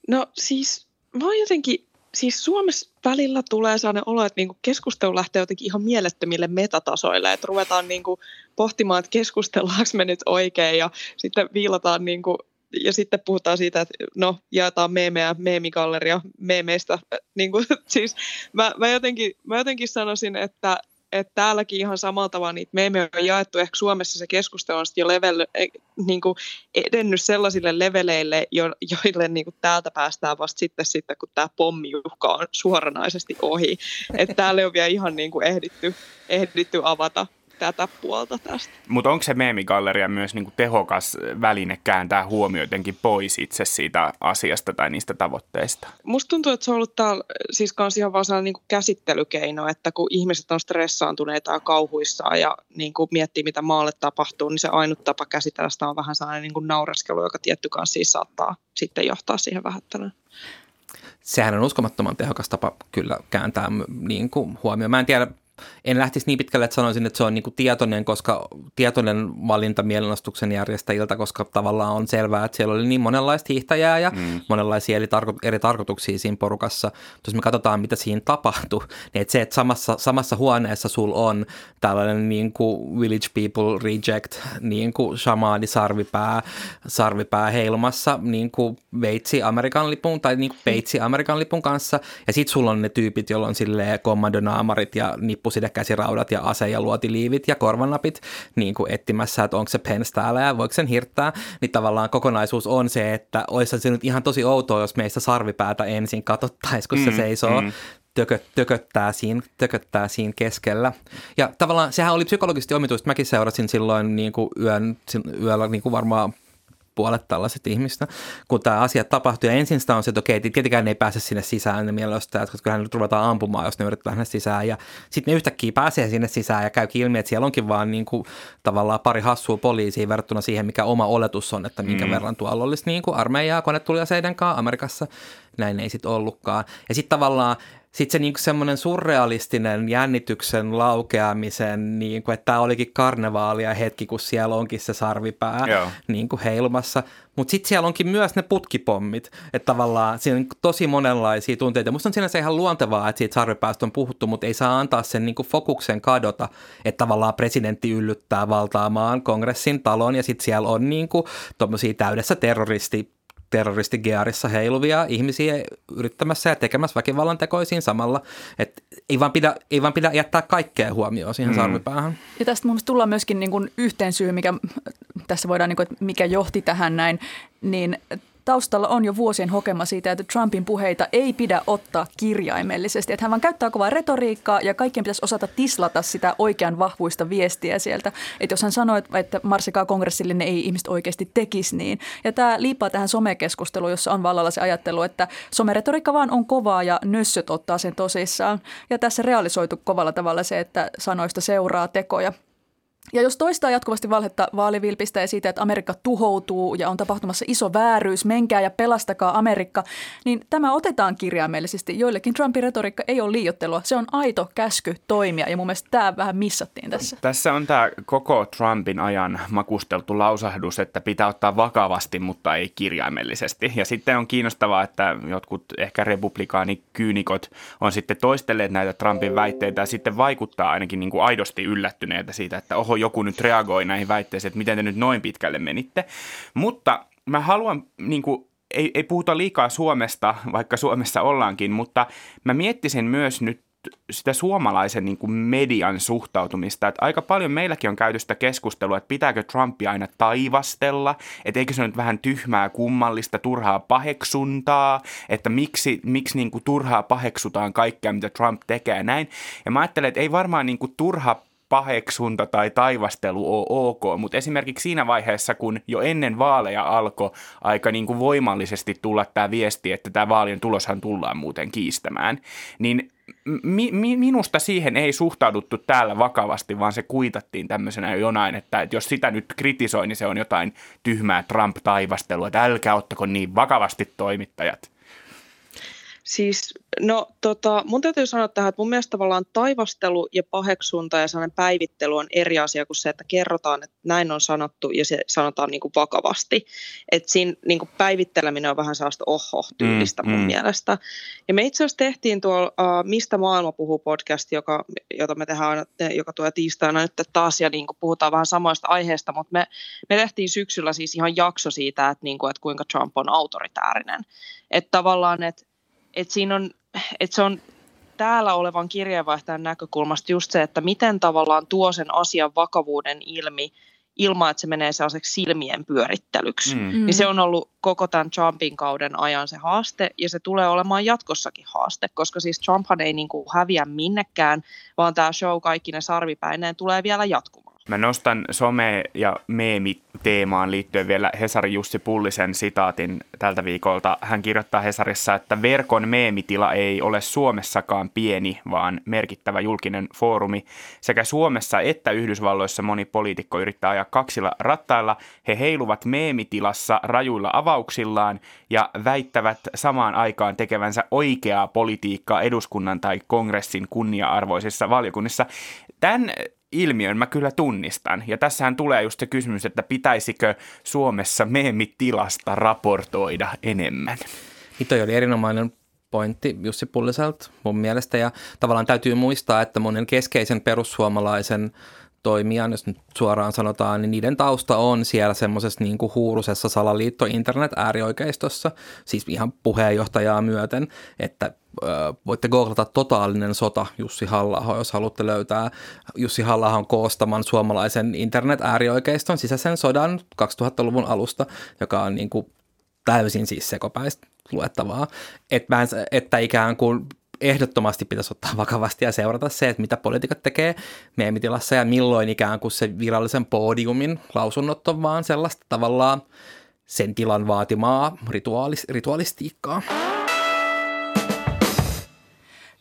No siis mä oon jotenkin, siis Suomessa välillä tulee sellainen olo, että niinku keskustelu lähtee jotenkin ihan mielettömille metatasoille, että ruvetaan niinku pohtimaan, että keskustellaanko me nyt oikein ja sitten viilataan niinku ja sitten puhutaan siitä, että no, jaetaan meemejä, meemigalleria meemeistä. Niin kuin, siis mä, mä, jotenkin, mä jotenkin sanoisin, että, että täälläkin ihan samalla tavalla niitä meemejä on jaettu. Ehkä Suomessa se keskustelu on jo level, e, niin kuin edennyt sellaisille leveleille, jo, joille niin kuin täältä päästään vasta sitten, sitten kun tämä pommiuhka on suoranaisesti ohi. Että täällä ole vielä ihan niin kuin ehditty, ehditty avata tätä puolta tästä. Mutta onko se meemigalleria myös niinku tehokas väline kääntää huomio jotenkin pois itse siitä asiasta tai niistä tavoitteista? Musta tuntuu, että se on ollut täällä siis kans ihan vaan sellainen niinku käsittelykeino, että kun ihmiset on stressaantuneita ja kauhuissaan ja niinku miettii, mitä maalle tapahtuu, niin se ainut tapa käsitellä sitä on vähän sellainen niinku naureskelu, joka tietty kanssa siis saattaa sitten johtaa siihen vähättelyyn sehän on uskomattoman tehokas tapa kyllä kääntää niin kuin huomioon. Mä en tiedä, en lähtisi niin pitkälle, että sanoisin, että se on niin kuin tietoinen, koska tietoinen valinta mielenostuksen järjestäjiltä, koska tavallaan on selvää, että siellä oli niin monenlaista hiihtäjää ja mm. monenlaisia eri, tarko- eri tarkoituksia siinä porukassa. Mutta jos me katsotaan, mitä siinä tapahtui, niin että se, että samassa, samassa huoneessa sul on tällainen niin kuin Village People Reject, niin kuin shamaani sarvipää, sarvipää heilumassa niin kuin veitsi Amerikan lipun tai niin kuin peitsi Amerikan lipun kanssa. Ja sitten sulla on ne tyypit, joilla on silleen kommandonaamarit ja nip lippusidekäsiraudat ja ase- ja luotiliivit ja korvanapit niin kuin etsimässä, että onko se pens täällä ja voiko sen hirttää, niin tavallaan kokonaisuus on se, että olisi se nyt ihan tosi outoa, jos meistä sarvipäätä ensin katsottaisiin, kun mm, se seisoo mm tökö, tököttää, siinä, tököttää siinä keskellä. Ja tavallaan sehän oli psykologisesti omituista. Mäkin seurasin silloin niin kuin yön, yöllä niin kuin varmaan puolet tällaiset ihmistä, kun tämä asia tapahtui. Ja ensin sitä on se, että okei, tietenkään ne ei pääse sinne sisään ne mielestä, koska kyllähän nyt ruvetaan ampumaan, jos ne yrittää mennä sisään. Ja sitten ne yhtäkkiä pääsee sinne sisään ja käy ilmi, että siellä onkin vaan niin kuin, tavallaan pari hassua poliisia verrattuna siihen, mikä oma oletus on, että minkä mm. verran tuolla olisi niin kuin armeijaa konetuliaseiden kanssa Amerikassa. Näin ei sitten ollutkaan. Ja sitten tavallaan sitten se niinku semmoinen surrealistinen jännityksen laukeamisen, niinku, että tämä olikin karnevaalia hetki, kun siellä onkin se sarvipää niinku heilumassa. Mutta sitten siellä onkin myös ne putkipommit, että tavallaan siinä on tosi monenlaisia tunteita. Musta on siinä se ihan luontevaa, että siitä sarvipäästä on puhuttu, mutta ei saa antaa sen niinku fokuksen kadota, että tavallaan presidentti yllyttää valtaamaan kongressin talon ja sitten siellä on niinku täydessä terroristi terroristigearissa heiluvia ihmisiä yrittämässä ja tekemässä väkivallan tekoisiin samalla. Et ei, vaan pidä, ei vaan pidä jättää kaikkea huomioon siihen mm. sarvipäähän. Ja tästä mun tullaan myöskin niin kuin yhteen syy, mikä tässä voidaan, niin kuin, että mikä johti tähän näin, niin taustalla on jo vuosien hokema siitä, että Trumpin puheita ei pidä ottaa kirjaimellisesti. Että hän vaan käyttää kovaa retoriikkaa ja kaikkien pitäisi osata tislata sitä oikean vahvuista viestiä sieltä. Että jos hän sanoo, että marssikaa kongressille, ne ei ihmiset oikeasti tekisi niin. Ja tämä liippaa tähän somekeskusteluun, jossa on vallalla se ajattelu, että someretoriikka vaan on kovaa ja nössöt ottaa sen tosissaan. Ja tässä realisoitu kovalla tavalla se, että sanoista seuraa tekoja. Ja jos toistaa jatkuvasti valhetta vaalivilpistä ja siitä, että Amerikka tuhoutuu ja on tapahtumassa iso vääryys, menkää ja pelastakaa Amerikka, niin tämä otetaan kirjaimellisesti. Joillekin Trumpin retoriikka ei ole liiottelua, se on aito käsky toimia ja mun mielestä tämä vähän missattiin tässä. Tässä on tämä koko Trumpin ajan makusteltu lausahdus, että pitää ottaa vakavasti, mutta ei kirjaimellisesti. Ja sitten on kiinnostavaa, että jotkut ehkä republikaanikyynikot on sitten toistelleet näitä Trumpin väitteitä ja sitten vaikuttaa ainakin niin kuin aidosti yllättyneitä siitä, että oho, joku nyt reagoi näihin väitteisiin, että miten te nyt noin pitkälle menitte. Mutta mä haluan, niin kuin, ei, ei puhuta liikaa Suomesta, vaikka Suomessa ollaankin, mutta mä miettisin myös nyt sitä suomalaisen niin kuin median suhtautumista. Että aika paljon meilläkin on käyty sitä keskustelua, että pitääkö Trumpia aina taivastella, että eikö se nyt vähän tyhmää, kummallista, turhaa paheksuntaa, että miksi, miksi niin kuin turhaa paheksutaan kaikkea, mitä Trump tekee näin. Ja mä ajattelen, että ei varmaan niin kuin turha paheksunta tai taivastelu ole ok, mutta esimerkiksi siinä vaiheessa, kun jo ennen vaaleja alkoi aika niin kuin voimallisesti tulla tämä viesti, että tämä vaalien tuloshan tullaan muuten kiistämään, niin mi- mi- minusta siihen ei suhtauduttu täällä vakavasti, vaan se kuitattiin tämmöisenä jonain, että, että jos sitä nyt kritisoi, niin se on jotain tyhmää Trump-taivastelua, että älkää ottako niin vakavasti toimittajat. Siis, no tota, mun täytyy sanoa tähän, että mun mielestä tavallaan taivastelu ja paheksunta ja sellainen päivittely on eri asia kuin se, että kerrotaan, että näin on sanottu ja se sanotaan niin kuin vakavasti. Että siinä niin kuin päivitteleminen on vähän sellaista oho-tyylistä mm, mun mm. mielestä. Ja me itse asiassa tehtiin tuolla uh, Mistä maailma puhuu podcast, joka, jota me tehdään aina, joka tulee tiistaina nyt taas ja niin kuin puhutaan vähän samoista aiheista, mutta me, me tehtiin syksyllä siis ihan jakso siitä, että, niin kuin, että kuinka Trump on autoritäärinen. Että tavallaan, että et siinä on, et se on täällä olevan kirjeenvaihtajan näkökulmasta just se, että miten tavallaan tuo sen asian vakavuuden ilmi ilman, että se menee sellaiseksi silmien pyörittelyksi. Mm. Niin se on ollut koko tämän Trumpin kauden ajan se haaste, ja se tulee olemaan jatkossakin haaste, koska siis Trumphan ei niin kuin häviä minnekään, vaan tämä show kaikki ne sarvipäineen tulee vielä jatkumaan. Mä nostan some- ja meemi-teemaan liittyen vielä Hesari Jussi Pullisen sitaatin tältä viikolta. Hän kirjoittaa Hesarissa, että verkon meemitila ei ole Suomessakaan pieni, vaan merkittävä julkinen foorumi. Sekä Suomessa että Yhdysvalloissa moni poliitikko yrittää ajaa kaksilla rattailla. He heiluvat meemitilassa rajuilla avauksillaan ja väittävät samaan aikaan tekevänsä oikeaa politiikkaa eduskunnan tai kongressin kunnia-arvoisissa valiokunnissa. Tämän ilmiön mä kyllä tunnistan. Ja tässähän tulee just se kysymys, että pitäisikö Suomessa meemitilasta raportoida enemmän. Niin toi oli erinomainen pointti Jussi Pulliselta mun mielestä ja tavallaan täytyy muistaa, että monen keskeisen perussuomalaisen toimijan, jos nyt suoraan sanotaan, niin niiden tausta on siellä semmoisessa niin kuin huurusessa salaliitto internet-äärioikeistossa, siis ihan puheenjohtajaa myöten, että voitte googlata totaalinen sota Jussi halla jos haluatte löytää Jussi halla koostaman suomalaisen internet-äärioikeiston sisäisen sodan 2000-luvun alusta, joka on niin kuin täysin siis sekopäistä luettavaa. Että, että ikään kuin ehdottomasti pitäisi ottaa vakavasti ja seurata se, että mitä poliitikot tekee meemitilassa ja milloin ikään kuin se virallisen podiumin lausunnot on vaan sellaista tavallaan sen tilan vaatimaa rituaalis- rituaalistiikkaa.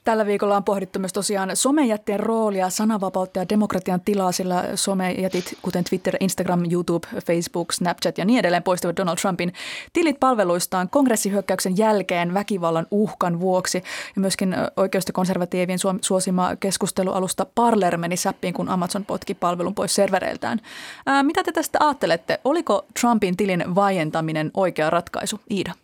Tällä viikolla on pohdittu myös tosiaan somejättien roolia, sananvapautta ja demokratian tilaa, sillä somejätit, kuten Twitter, Instagram, YouTube, Facebook, Snapchat ja niin edelleen, poistuvat Donald Trumpin tilit palveluistaan kongressihyökkäyksen jälkeen väkivallan uhkan vuoksi. Ja myöskin oikeistokonservatiivien suosima keskustelualusta Parler meni säppiin, kun Amazon potki palvelun pois servereiltään. Ää, mitä te tästä ajattelette? Oliko Trumpin tilin vaientaminen oikea ratkaisu? Iida.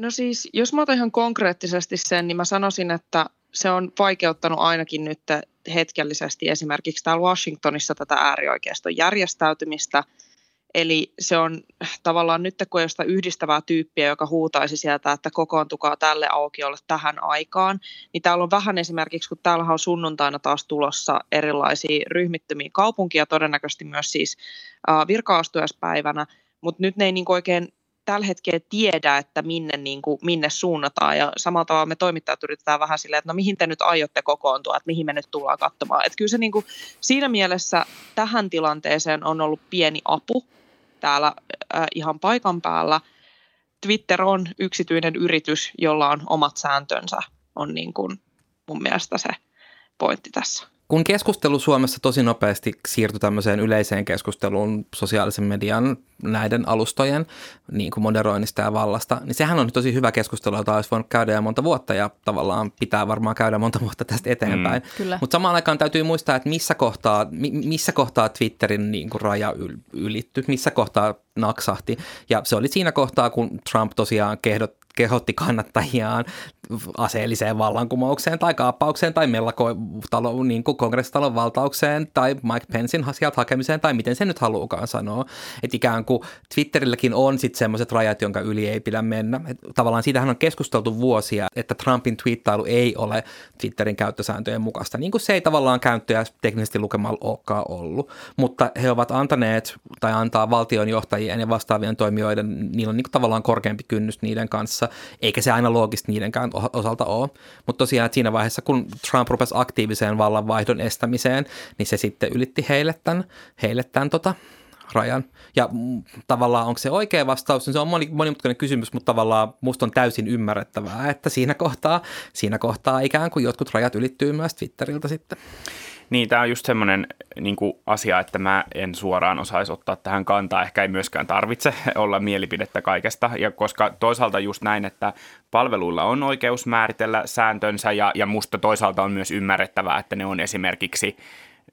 No siis, jos mä otan ihan konkreettisesti sen, niin mä sanoisin, että se on vaikeuttanut ainakin nyt hetkellisesti esimerkiksi täällä Washingtonissa tätä äärioikeiston järjestäytymistä. Eli se on tavallaan nyt, kun josta yhdistävää tyyppiä, joka huutaisi sieltä, että kokoontukaa tälle aukiolle tähän aikaan, niin täällä on vähän esimerkiksi, kun täällä on sunnuntaina taas tulossa erilaisia ryhmittymiä kaupunkia, todennäköisesti myös siis virka-astujaispäivänä, mutta nyt ne ei niin oikein tällä hetkellä tiedä, että minne, niin kuin, minne suunnataan. Ja samalla tavalla me toimittajat yritetään vähän silleen, että no mihin te nyt aiotte kokoontua, että mihin me nyt tullaan katsomaan. Että kyllä se niin kuin, siinä mielessä tähän tilanteeseen on ollut pieni apu täällä äh, ihan paikan päällä. Twitter on yksityinen yritys, jolla on omat sääntönsä, on niin kuin mun mielestä se pointti tässä. Kun keskustelu Suomessa tosi nopeasti siirtyi tämmöiseen yleiseen keskusteluun sosiaalisen median näiden alustojen niin kuin moderoinnista ja vallasta, niin sehän on tosi hyvä keskustelu, jota olisi voinut käydä jo monta vuotta ja tavallaan pitää varmaan käydä monta vuotta tästä eteenpäin. Mm. Mutta samaan aikaan täytyy muistaa, että missä kohtaa, missä kohtaa Twitterin niin kuin raja ylittyi, missä kohtaa naksahti. Ja se oli siinä kohtaa, kun Trump tosiaan kehdot, kehotti kannattajiaan aseelliseen vallankumoukseen tai kaappaukseen tai mellako talo, niin kuin kongressitalon valtaukseen tai Mike Pencein sieltä hakemiseen tai miten se nyt haluukaan sanoa. Että ikään kuin Twitterilläkin on sitten semmoiset rajat, jonka yli ei pidä mennä. Et tavallaan siitähän on keskusteltu vuosia, että Trumpin twiittailu ei ole Twitterin käyttösääntöjen mukaista. Niin kuin se ei tavallaan käyttöjä teknisesti lukemalla olekaan ollut. Mutta he ovat antaneet tai antaa valtionjohtajien ja vastaavien toimijoiden, niillä on niin kuin tavallaan korkeampi kynnys niiden kanssa, eikä se aina loogisesti niidenkään osalta ole. Mutta tosiaan että siinä vaiheessa, kun Trump rupesi aktiiviseen vallanvaihdon estämiseen, niin se sitten ylitti heille tämän, heille tämän tota, rajan. Ja tavallaan onko se oikea vastaus, niin se on moni, monimutkainen kysymys, mutta tavallaan musta on täysin ymmärrettävää, että siinä kohtaa, siinä kohtaa ikään kuin jotkut rajat ylittyy myös Twitteriltä sitten. Niin, tämä on just semmoinen niin asia, että mä en suoraan osaisi ottaa tähän kantaa. Ehkä ei myöskään tarvitse olla mielipidettä kaikesta, ja koska toisaalta just näin, että palveluilla on oikeus määritellä sääntönsä, ja, ja musta toisaalta on myös ymmärrettävää, että ne on esimerkiksi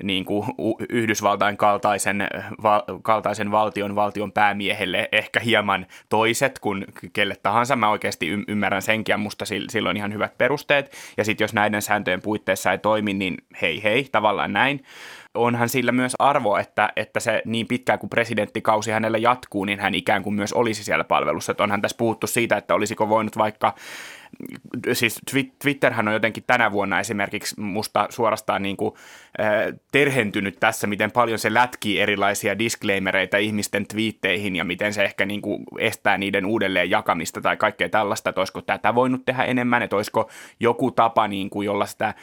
niin kuin Yhdysvaltain kaltaisen, val, kaltaisen valtion valtion päämiehelle ehkä hieman toiset kuin kelle tahansa. Mä oikeasti ymmärrän senkin ja musta silloin ihan hyvät perusteet. Ja sitten jos näiden sääntöjen puitteissa ei toimi, niin hei hei, tavallaan näin onhan sillä myös arvo, että, että se niin pitkään kuin presidenttikausi hänellä jatkuu, niin hän ikään kuin myös olisi siellä palvelussa. Että onhan tässä puhuttu siitä, että olisiko voinut vaikka siis Twitterhän on jotenkin tänä vuonna esimerkiksi musta suorastaan niin kuin, äh, terhentynyt tässä, miten paljon se lätkii erilaisia disclaimereita ihmisten twiitteihin ja miten se ehkä niin kuin estää niiden uudelleen jakamista tai kaikkea tällaista, että olisiko tätä voinut tehdä enemmän, että olisiko joku tapa, niin kuin, jolla sitä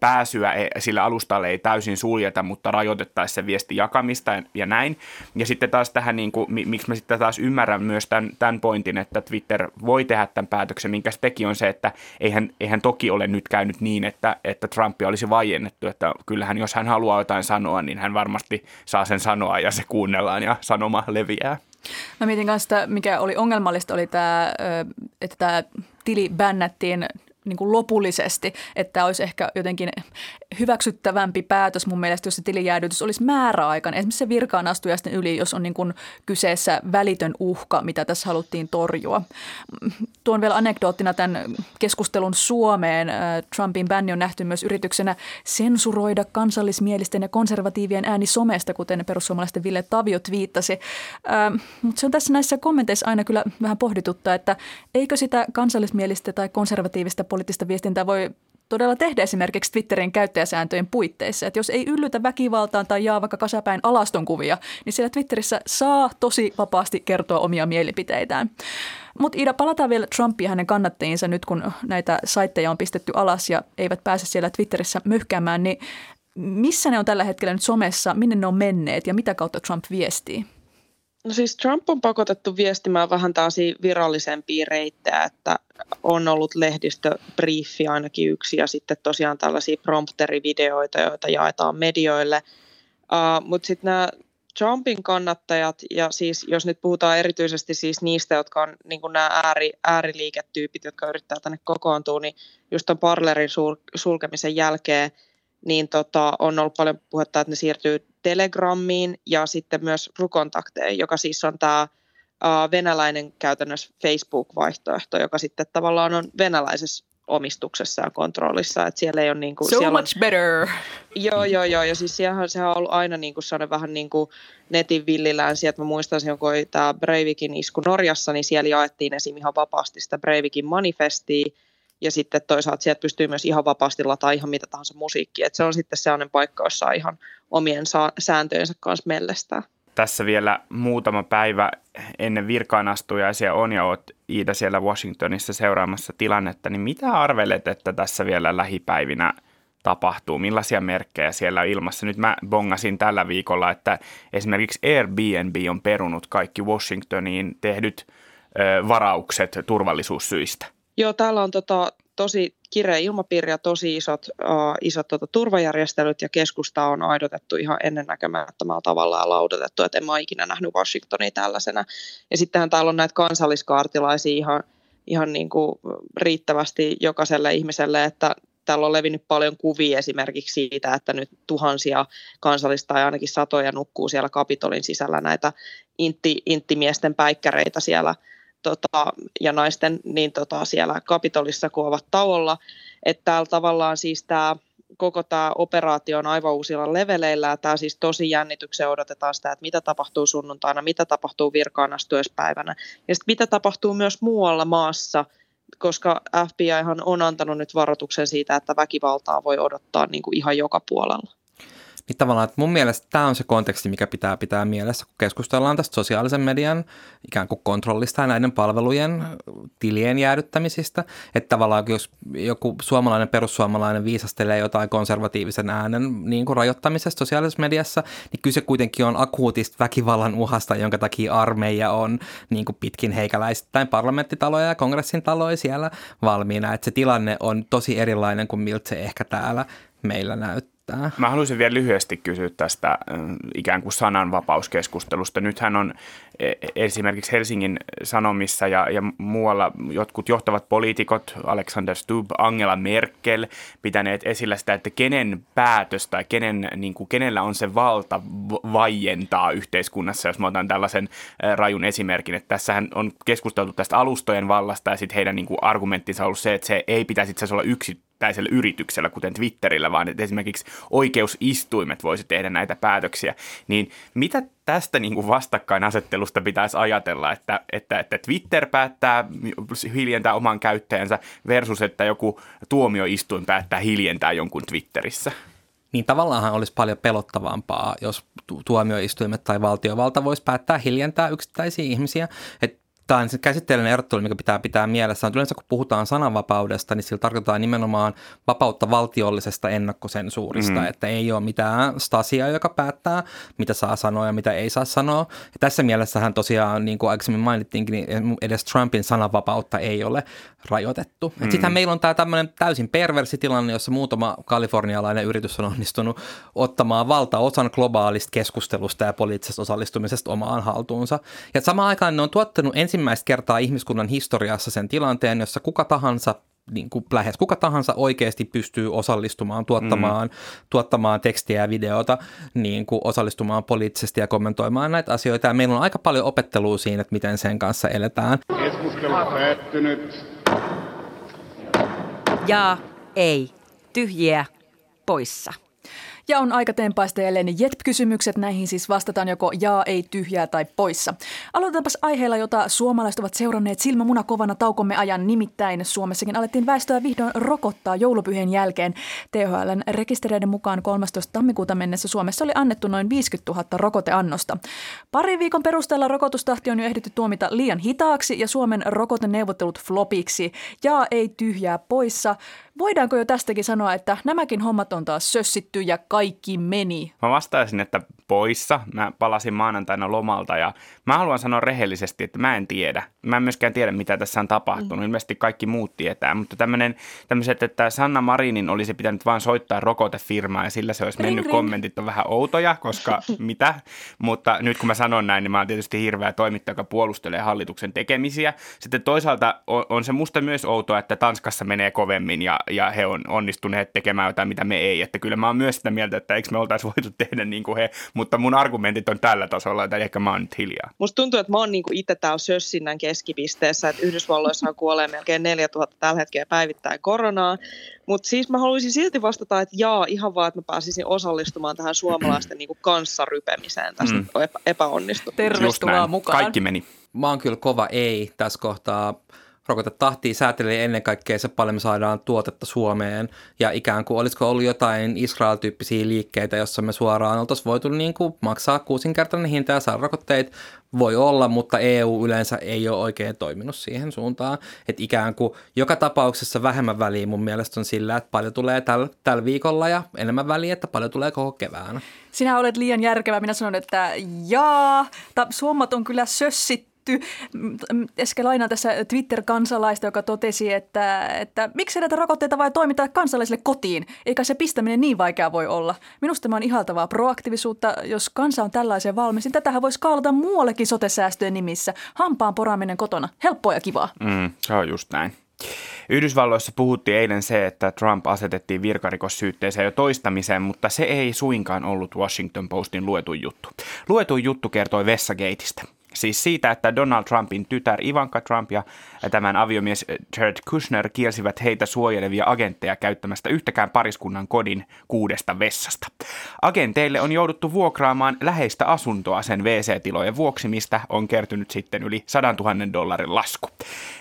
pääsyä e, sillä alustalle ei täysin suljeta, mutta rajoitettaisiin se viesti jakamista ja näin. Ja sitten taas tähän, niin kuin, miksi mä sitten taas ymmärrän myös tämän, tämän pointin, että Twitter voi tehdä tämän päätöksen, minkä se teki, on se, että eihän, eihän toki ole nyt käynyt niin, että, että Trumpia olisi vaiennettu, että kyllähän jos hän haluaa jotain sanoa, niin hän varmasti saa sen sanoa ja se kuunnellaan ja sanoma leviää. Mä mietin kanssa mikä oli ongelmallista, oli tämä, että tämä tili bännättiin niin kuin lopullisesti, että olisi ehkä jotenkin hyväksyttävämpi päätös mun mielestä, jos se tilijäädytys olisi määräaikainen. Esimerkiksi se virkaan astujasten yli, jos on niin kuin kyseessä välitön uhka, mitä tässä haluttiin torjua. Tuon vielä anekdoottina tämän keskustelun Suomeen. Trumpin bänni on nähty myös yrityksenä sensuroida kansallismielisten ja konservatiivien ääni somesta, kuten perussuomalaisten Ville Tavio twiittasi. Mutta se on tässä näissä kommenteissa aina kyllä vähän pohdituttaa, että eikö sitä kansallismielistä tai konservatiivista poliittista viestintää voi todella tehdä esimerkiksi Twitterin käyttäjäsääntöjen puitteissa. Että jos ei yllytä väkivaltaan tai jaa vaikka kasapäin alastonkuvia, niin siellä Twitterissä saa tosi vapaasti kertoa omia mielipiteitään. Mutta Ida, palataan vielä Trumpia hänen kannattajiinsa nyt, kun näitä saitteja on pistetty alas ja eivät pääse siellä Twitterissä möhkäämään, niin missä ne on tällä hetkellä nyt somessa, minne ne on menneet ja mitä kautta Trump viestii? No siis Trump on pakotettu viestimään vähän taas virallisempia reittejä, että on ollut lehdistöbriefi ainakin yksi ja sitten tosiaan tällaisia prompterivideoita, joita jaetaan medioille. Uh, Mutta sitten nämä Trumpin kannattajat, ja siis jos nyt puhutaan erityisesti siis niistä, jotka on niin nämä ääri, ääriliiketyypit, jotka yrittää tänne kokoontua, niin just ton parlerin sulkemisen jälkeen – niin tota, on ollut paljon puhetta, että ne siirtyy Telegrammiin ja sitten myös Rukontakteihin, joka siis on tämä venäläinen käytännössä Facebook-vaihtoehto, joka sitten tavallaan on venäläisessä omistuksessa ja kontrollissa, että siellä ei ole niin kuin, So siellä much on, better. Joo, joo, joo, ja siis sehän, sehän on ollut aina niin kuin sellainen vähän niin kuin netin villilänsi, että mä muistan kun tämä Breivikin isku Norjassa, niin siellä jaettiin esim. ihan vapaasti sitä Breivikin manifestia, ja sitten toisaalta sieltä pystyy myös ihan vapaasti lataa ihan mitä tahansa musiikkia. Se on sitten sellainen paikka, jossa ihan omien sa- sääntöjensä kanssa mellestää. Tässä vielä muutama päivä ennen virkaanastujaisia on ja olet Iida siellä Washingtonissa seuraamassa tilannetta, niin mitä arvelet, että tässä vielä lähipäivinä tapahtuu? Millaisia merkkejä siellä on ilmassa? Nyt mä bongasin tällä viikolla, että esimerkiksi Airbnb on perunut kaikki Washingtoniin tehdyt ö, varaukset turvallisuussyistä. Joo, täällä on tota, tosi kireä ilmapiiri ja tosi isot, uh, isot tota, turvajärjestelyt ja keskusta on aidotettu ihan ennennäkemättömällä tavalla ja laudotettu, että en mä ikinä nähnyt Washingtonia tällaisena. Ja sittenhän täällä on näitä kansalliskaartilaisia ihan, ihan niin kuin riittävästi jokaiselle ihmiselle, että täällä on levinnyt paljon kuvia esimerkiksi siitä, että nyt tuhansia kansallista ja ainakin satoja nukkuu siellä Kapitolin sisällä näitä intti, inttimiesten päikkäreitä siellä – tota, ja naisten niin tota, siellä Kapitolissa, kun ovat tauolla. Että täällä tavallaan siis tämä koko tämä operaatio on aivan uusilla leveleillä ja tämä siis tosi jännityksen odotetaan sitä, että mitä tapahtuu sunnuntaina, mitä tapahtuu virkaanastuespäivänä ja sitten mitä tapahtuu myös muualla maassa, koska FBI on antanut nyt varoituksen siitä, että väkivaltaa voi odottaa niin kuin ihan joka puolella. Niin tavallaan, että mun mielestä tämä on se konteksti, mikä pitää pitää mielessä, kun keskustellaan tästä sosiaalisen median ikään kuin kontrollista ja näiden palvelujen tilien jäädyttämisistä. Että tavallaan jos joku suomalainen perussuomalainen viisastelee jotain konservatiivisen äänen niin kuin rajoittamisesta sosiaalisessa mediassa, niin kyse kuitenkin on akuutista väkivallan uhasta, jonka takia armeija on niin kuin pitkin heikäläisittäin parlamenttitaloja ja kongressin taloja siellä valmiina. Että se tilanne on tosi erilainen kuin miltä se ehkä täällä meillä näyttää riittää. Mä haluaisin vielä lyhyesti kysyä tästä ikään kuin sananvapauskeskustelusta. Nythän on esimerkiksi Helsingin Sanomissa ja, ja muualla jotkut johtavat poliitikot, Alexander Stubb, Angela Merkel, pitäneet esillä sitä, että kenen päätös tai kenen, niin kuin, kenellä on se valta vaientaa yhteiskunnassa, jos mä otan tällaisen rajun esimerkin. Että tässähän on keskusteltu tästä alustojen vallasta ja sitten heidän niin kuin, argumenttinsa on ollut se, että se ei pitäisi itse olla yksi yksittäisellä yrityksellä, kuten Twitterillä, vaan että esimerkiksi oikeusistuimet voisi tehdä näitä päätöksiä. Niin mitä tästä niin kuin vastakkainasettelusta pitäisi ajatella, että, että, että Twitter päättää hiljentää oman käyttäjänsä versus, että joku tuomioistuin päättää hiljentää jonkun Twitterissä? Niin tavallaan olisi paljon pelottavampaa, jos tuomioistuimet tai valtiovalta voisi päättää hiljentää yksittäisiä ihmisiä. Et Tämä on käsitteellinen erottelu, mikä pitää pitää mielessä. Yleensä kun puhutaan sananvapaudesta, niin sillä tarkoittaa nimenomaan vapautta valtiollisesta ennakkosensuurista, mm. että ei ole mitään stasia, joka päättää, mitä saa sanoa ja mitä ei saa sanoa. Ja tässä mielessähän tosiaan, niin kuin aikaisemmin mainittiinkin, niin edes Trumpin sananvapautta ei ole rajoitettu. Mm. Sittenhän meillä on tämä tämmöinen täysin perversi tilanne, jossa muutama kalifornialainen yritys on onnistunut ottamaan valtaosan globaalista keskustelusta ja poliittisesta osallistumisesta omaan haltuunsa. Ja samaan aikaan ne on tuottanut ensimmäistä kertaa ihmiskunnan historiassa sen tilanteen, jossa kuka tahansa niin kuin lähes kuka tahansa oikeasti pystyy osallistumaan, tuottamaan, mm. tuottamaan tekstiä ja videota, niin kuin osallistumaan poliittisesti ja kommentoimaan näitä asioita. Ja meillä on aika paljon opettelua siinä, että miten sen kanssa eletään. Keskustelu päättynyt. Ja ei. Tyhjiä poissa. Ja on aika tempaista jälleen JETP-kysymykset. Näihin siis vastataan joko jaa, ei, tyhjää tai poissa. Aloitetaanpas aiheella, jota suomalaiset ovat seuranneet silmämuna kovana taukomme ajan. Nimittäin Suomessakin alettiin väestöä vihdoin rokottaa joulupyhien jälkeen. THLn rekistereiden mukaan 13. tammikuuta mennessä Suomessa oli annettu noin 50 000 rokoteannosta. Parin viikon perusteella rokotustahti on jo ehditty tuomita liian hitaaksi ja Suomen rokoteneuvottelut flopiksi. Jaa, ei, tyhjää poissa. Voidaanko jo tästäkin sanoa, että nämäkin hommat on taas sössitty ja kaikki meni? Mä vastaisin, että poissa. Mä palasin maanantaina lomalta ja mä haluan sanoa rehellisesti, että mä en tiedä. Mä en myöskään tiedä, mitä tässä on tapahtunut. Mm. Ilmeisesti kaikki muut tietää, mutta tämmöinen, tämmöiset, että Sanna Marinin olisi pitänyt vain soittaa rokotefirmaa ja sillä se olisi ring, mennyt. Ring. Kommentit on vähän outoja, koska mitä? Mutta nyt kun mä sanon näin, niin mä oon tietysti hirveä toimittaja, joka puolustelee hallituksen tekemisiä. Sitten toisaalta on, on se musta myös outoa, että Tanskassa menee kovemmin ja, ja he on onnistuneet tekemään jotain, mitä me ei. Että kyllä mä oon myös sitä mieltä, että eikö me oltaisi voitu tehdä niin kuin he, mutta mun argumentit on tällä tasolla, että ehkä mä oon nyt hiljaa. Musta tuntuu, että mä oon niinku itse täällä sössinnän keskipisteessä, että Yhdysvalloissa kuolee melkein 4000 tällä hetkellä päivittäin koronaa, mutta siis mä haluaisin silti vastata, että jaa, ihan vaan, että mä pääsisin osallistumaan tähän suomalaisten niinku kanssarypemiseen tästä mm. epä- epäonnistumisesta. Tervetuloa mukaan. Kaikki meni. Mä oon kyllä kova ei tässä kohtaa rokotetahtia säätelee ennen kaikkea se paljon me saadaan tuotetta Suomeen ja ikään kuin olisiko ollut jotain Israel-tyyppisiä liikkeitä, jossa me suoraan oltaisiin voitu niin kuin maksaa kuusinkertainen hinta ja saada rokotteet. Voi olla, mutta EU yleensä ei ole oikein toiminut siihen suuntaan. Että ikään kuin joka tapauksessa vähemmän väliä mun mielestä on sillä, että paljon tulee tällä täl viikolla ja enemmän väliä, että paljon tulee koko keväänä. Sinä olet liian järkevä. Minä sanon, että jaa, Suomat on kyllä sössit tehty. Äsken lainaan tässä Twitter-kansalaista, joka totesi, että, että miksi näitä rokotteita vai toimittaa kansalaisille kotiin, eikä se pistäminen niin vaikea voi olla. Minusta tämä on ihaltavaa proaktiivisuutta. Jos kansa on tällaiseen valmis, niin tätähän voisi kaalata muuallekin sotesäästöjen nimissä. Hampaan poraaminen kotona. Helppoa ja kivaa. Mm, se on just näin. Yhdysvalloissa puhuttiin eilen se, että Trump asetettiin virkarikossyytteeseen jo toistamiseen, mutta se ei suinkaan ollut Washington Postin luetu juttu. Luetu juttu kertoi Vessagateista. Siis siitä, että Donald Trumpin tytär Ivanka Trump ja tämän aviomies Jared Kushner kielsivät heitä suojelevia agentteja käyttämästä yhtäkään pariskunnan kodin kuudesta vessasta. Agenteille on jouduttu vuokraamaan läheistä asuntoa sen WC-tilojen vuoksi, mistä on kertynyt sitten yli 100 000 dollarin lasku.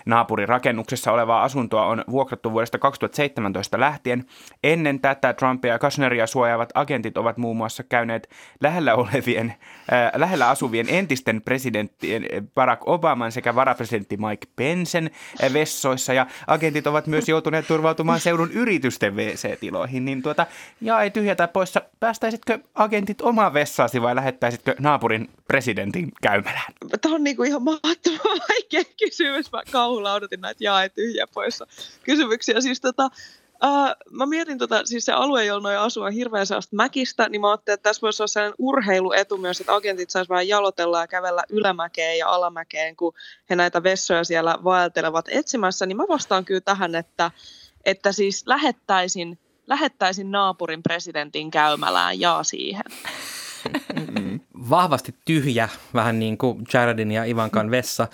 Naapurin rakennuksessa olevaa asuntoa on vuokrattu vuodesta 2017 lähtien. Ennen tätä Trumpia ja Kushneria suojaavat agentit ovat muun muassa käyneet lähellä, olevien, äh, lähellä asuvien entisten presidenttien Barack Obaman sekä varapresidentti Mike Pensen vessoissa ja agentit ovat myös joutuneet turvautumaan seudun yritysten WC-tiloihin. Niin tuota, ja ei tyhjätä poissa, päästäisitkö agentit omaan vessaasi vai lähettäisitkö naapurin presidentin käymälään? Tämä on niinku ihan mahdottoman vaikea kysymys. Mä kauhulla odotin näitä jae tyhjä poissa kysymyksiä. Siis tota, Uh, mä mietin, tota, siis se alue, jolla noin asuu on hirveän sellaista mäkistä, niin mä ajattelin, että tässä voisi olla sellainen urheiluetu myös, että agentit saisi vähän jalotella ja kävellä ylämäkeen ja alamäkeen, kun he näitä vessoja siellä vaeltelevat etsimässä, niin mä vastaan kyllä tähän, että, että siis lähettäisin, lähettäisin naapurin presidentin käymälään ja siihen. Vahvasti tyhjä, vähän niin kuin Jaredin ja Ivankan vessa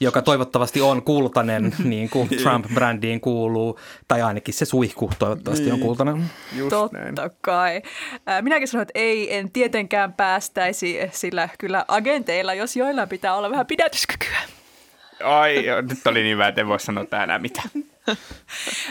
joka toivottavasti on kultainen, niin kuin Trump-brändiin kuuluu, tai ainakin se suihku toivottavasti niin. on kultainen. Just Totta näin. kai. Minäkin sanoin, että ei, en tietenkään päästäisi, sillä kyllä agenteilla, jos joilla pitää olla vähän pidätyskykyä. Ai, nyt oli niin vähän, että en voi sanoa enää mitään.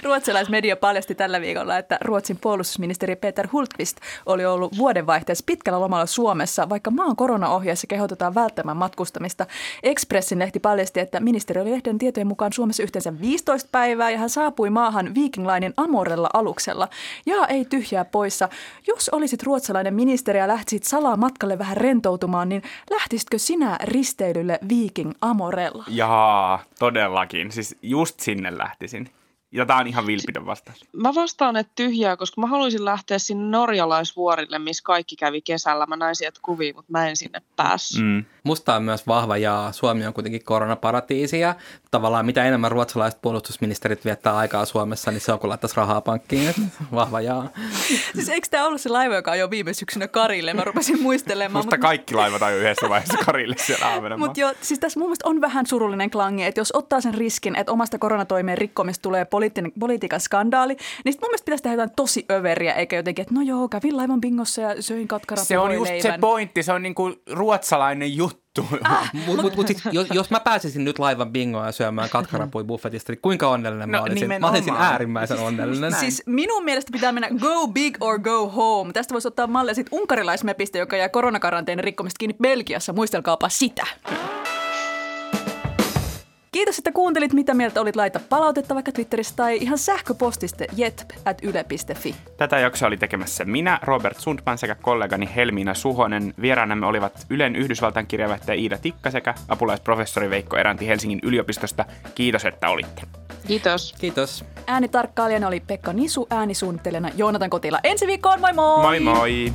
Ruotsalaismedia paljasti tällä viikolla, että Ruotsin puolustusministeri Peter Hultqvist oli ollut vuodenvaihteessa pitkällä lomalla Suomessa, vaikka maan koronaohjeessa kehotetaan välttämään matkustamista. Expressin lehti paljasti, että ministeri oli lehden tietojen mukaan Suomessa yhteensä 15 päivää ja hän saapui maahan Viking Amorella aluksella. Ja ei tyhjää poissa. Jos olisit ruotsalainen ministeri ja lähtisit salaa matkalle vähän rentoutumaan, niin lähtisitkö sinä risteilylle Viking Amorella? Jaa, todellakin. Siis just sinne lähtisin. Ja tämä on ihan vilpitön vastaus. Mä vastaan, että tyhjää, koska mä haluaisin lähteä sinne norjalaisvuorille, missä kaikki kävi kesällä. Mä näin sieltä kuvia, mutta mä en sinne päässyt. Mm. Musta on myös vahva ja Suomi on kuitenkin koronaparatiisi ja tavallaan mitä enemmän ruotsalaiset puolustusministerit viettää aikaa Suomessa, niin se on kun laittaisi rahaa pankkiin. vahva jaa. Siis eikö tämä ollut se laiva, joka jo viime syksynä Karille? Mä rupesin muistelemaan. Musta kaikki laivat jo yhdessä vaiheessa Karille siellä Ahvenanmaa. Mutta joo, siis tässä mun mielestä on vähän surullinen klangi, että jos ottaa sen riskin, että omasta koronatoimien rikkomista tulee politiikan skandaali, niin sit mun mielestä pitäisi tehdä jotain tosi överiä, eikä jotenkin, että no joo, kävin laivan bingossa ja söin katkarat Se on just se pointti, se on niinku ruotsalainen juttu. Ah, mutta mut, mut sit, jos, jos mä pääsisin nyt laivan bingoa ja syömään katkarapui buffetista, niin kuinka onnellinen no, mä olisin? Nimenomaan. Mä olisin äärimmäisen onnellinen. Siis minun mielestä pitää mennä go big or go home. Tästä voisi ottaa mallia sit unkarilaismepistä, joka jää koronakaranteenin rikkomista kiinni Belgiassa. Muistelkaapa sitä. Kiitos, että kuuntelit, mitä mieltä olit. Laita palautetta vaikka Twitterissä tai ihan sähköpostista jet.yle.fi. Tätä jaksoa oli tekemässä minä, Robert Sundman sekä kollegani Helmiina Suhonen. Vieraanamme olivat Ylen Yhdysvaltain kirjaväittäjä Iida Tikka sekä apulaisprofessori Veikko Eranti Helsingin yliopistosta. Kiitos, että olitte. Kiitos. Kiitos. Äänitarkkailijana oli Pekka Nisu, äänisuunnittelijana Joonatan Kotila. Ensi viikkoon, moi moi! Moi moi!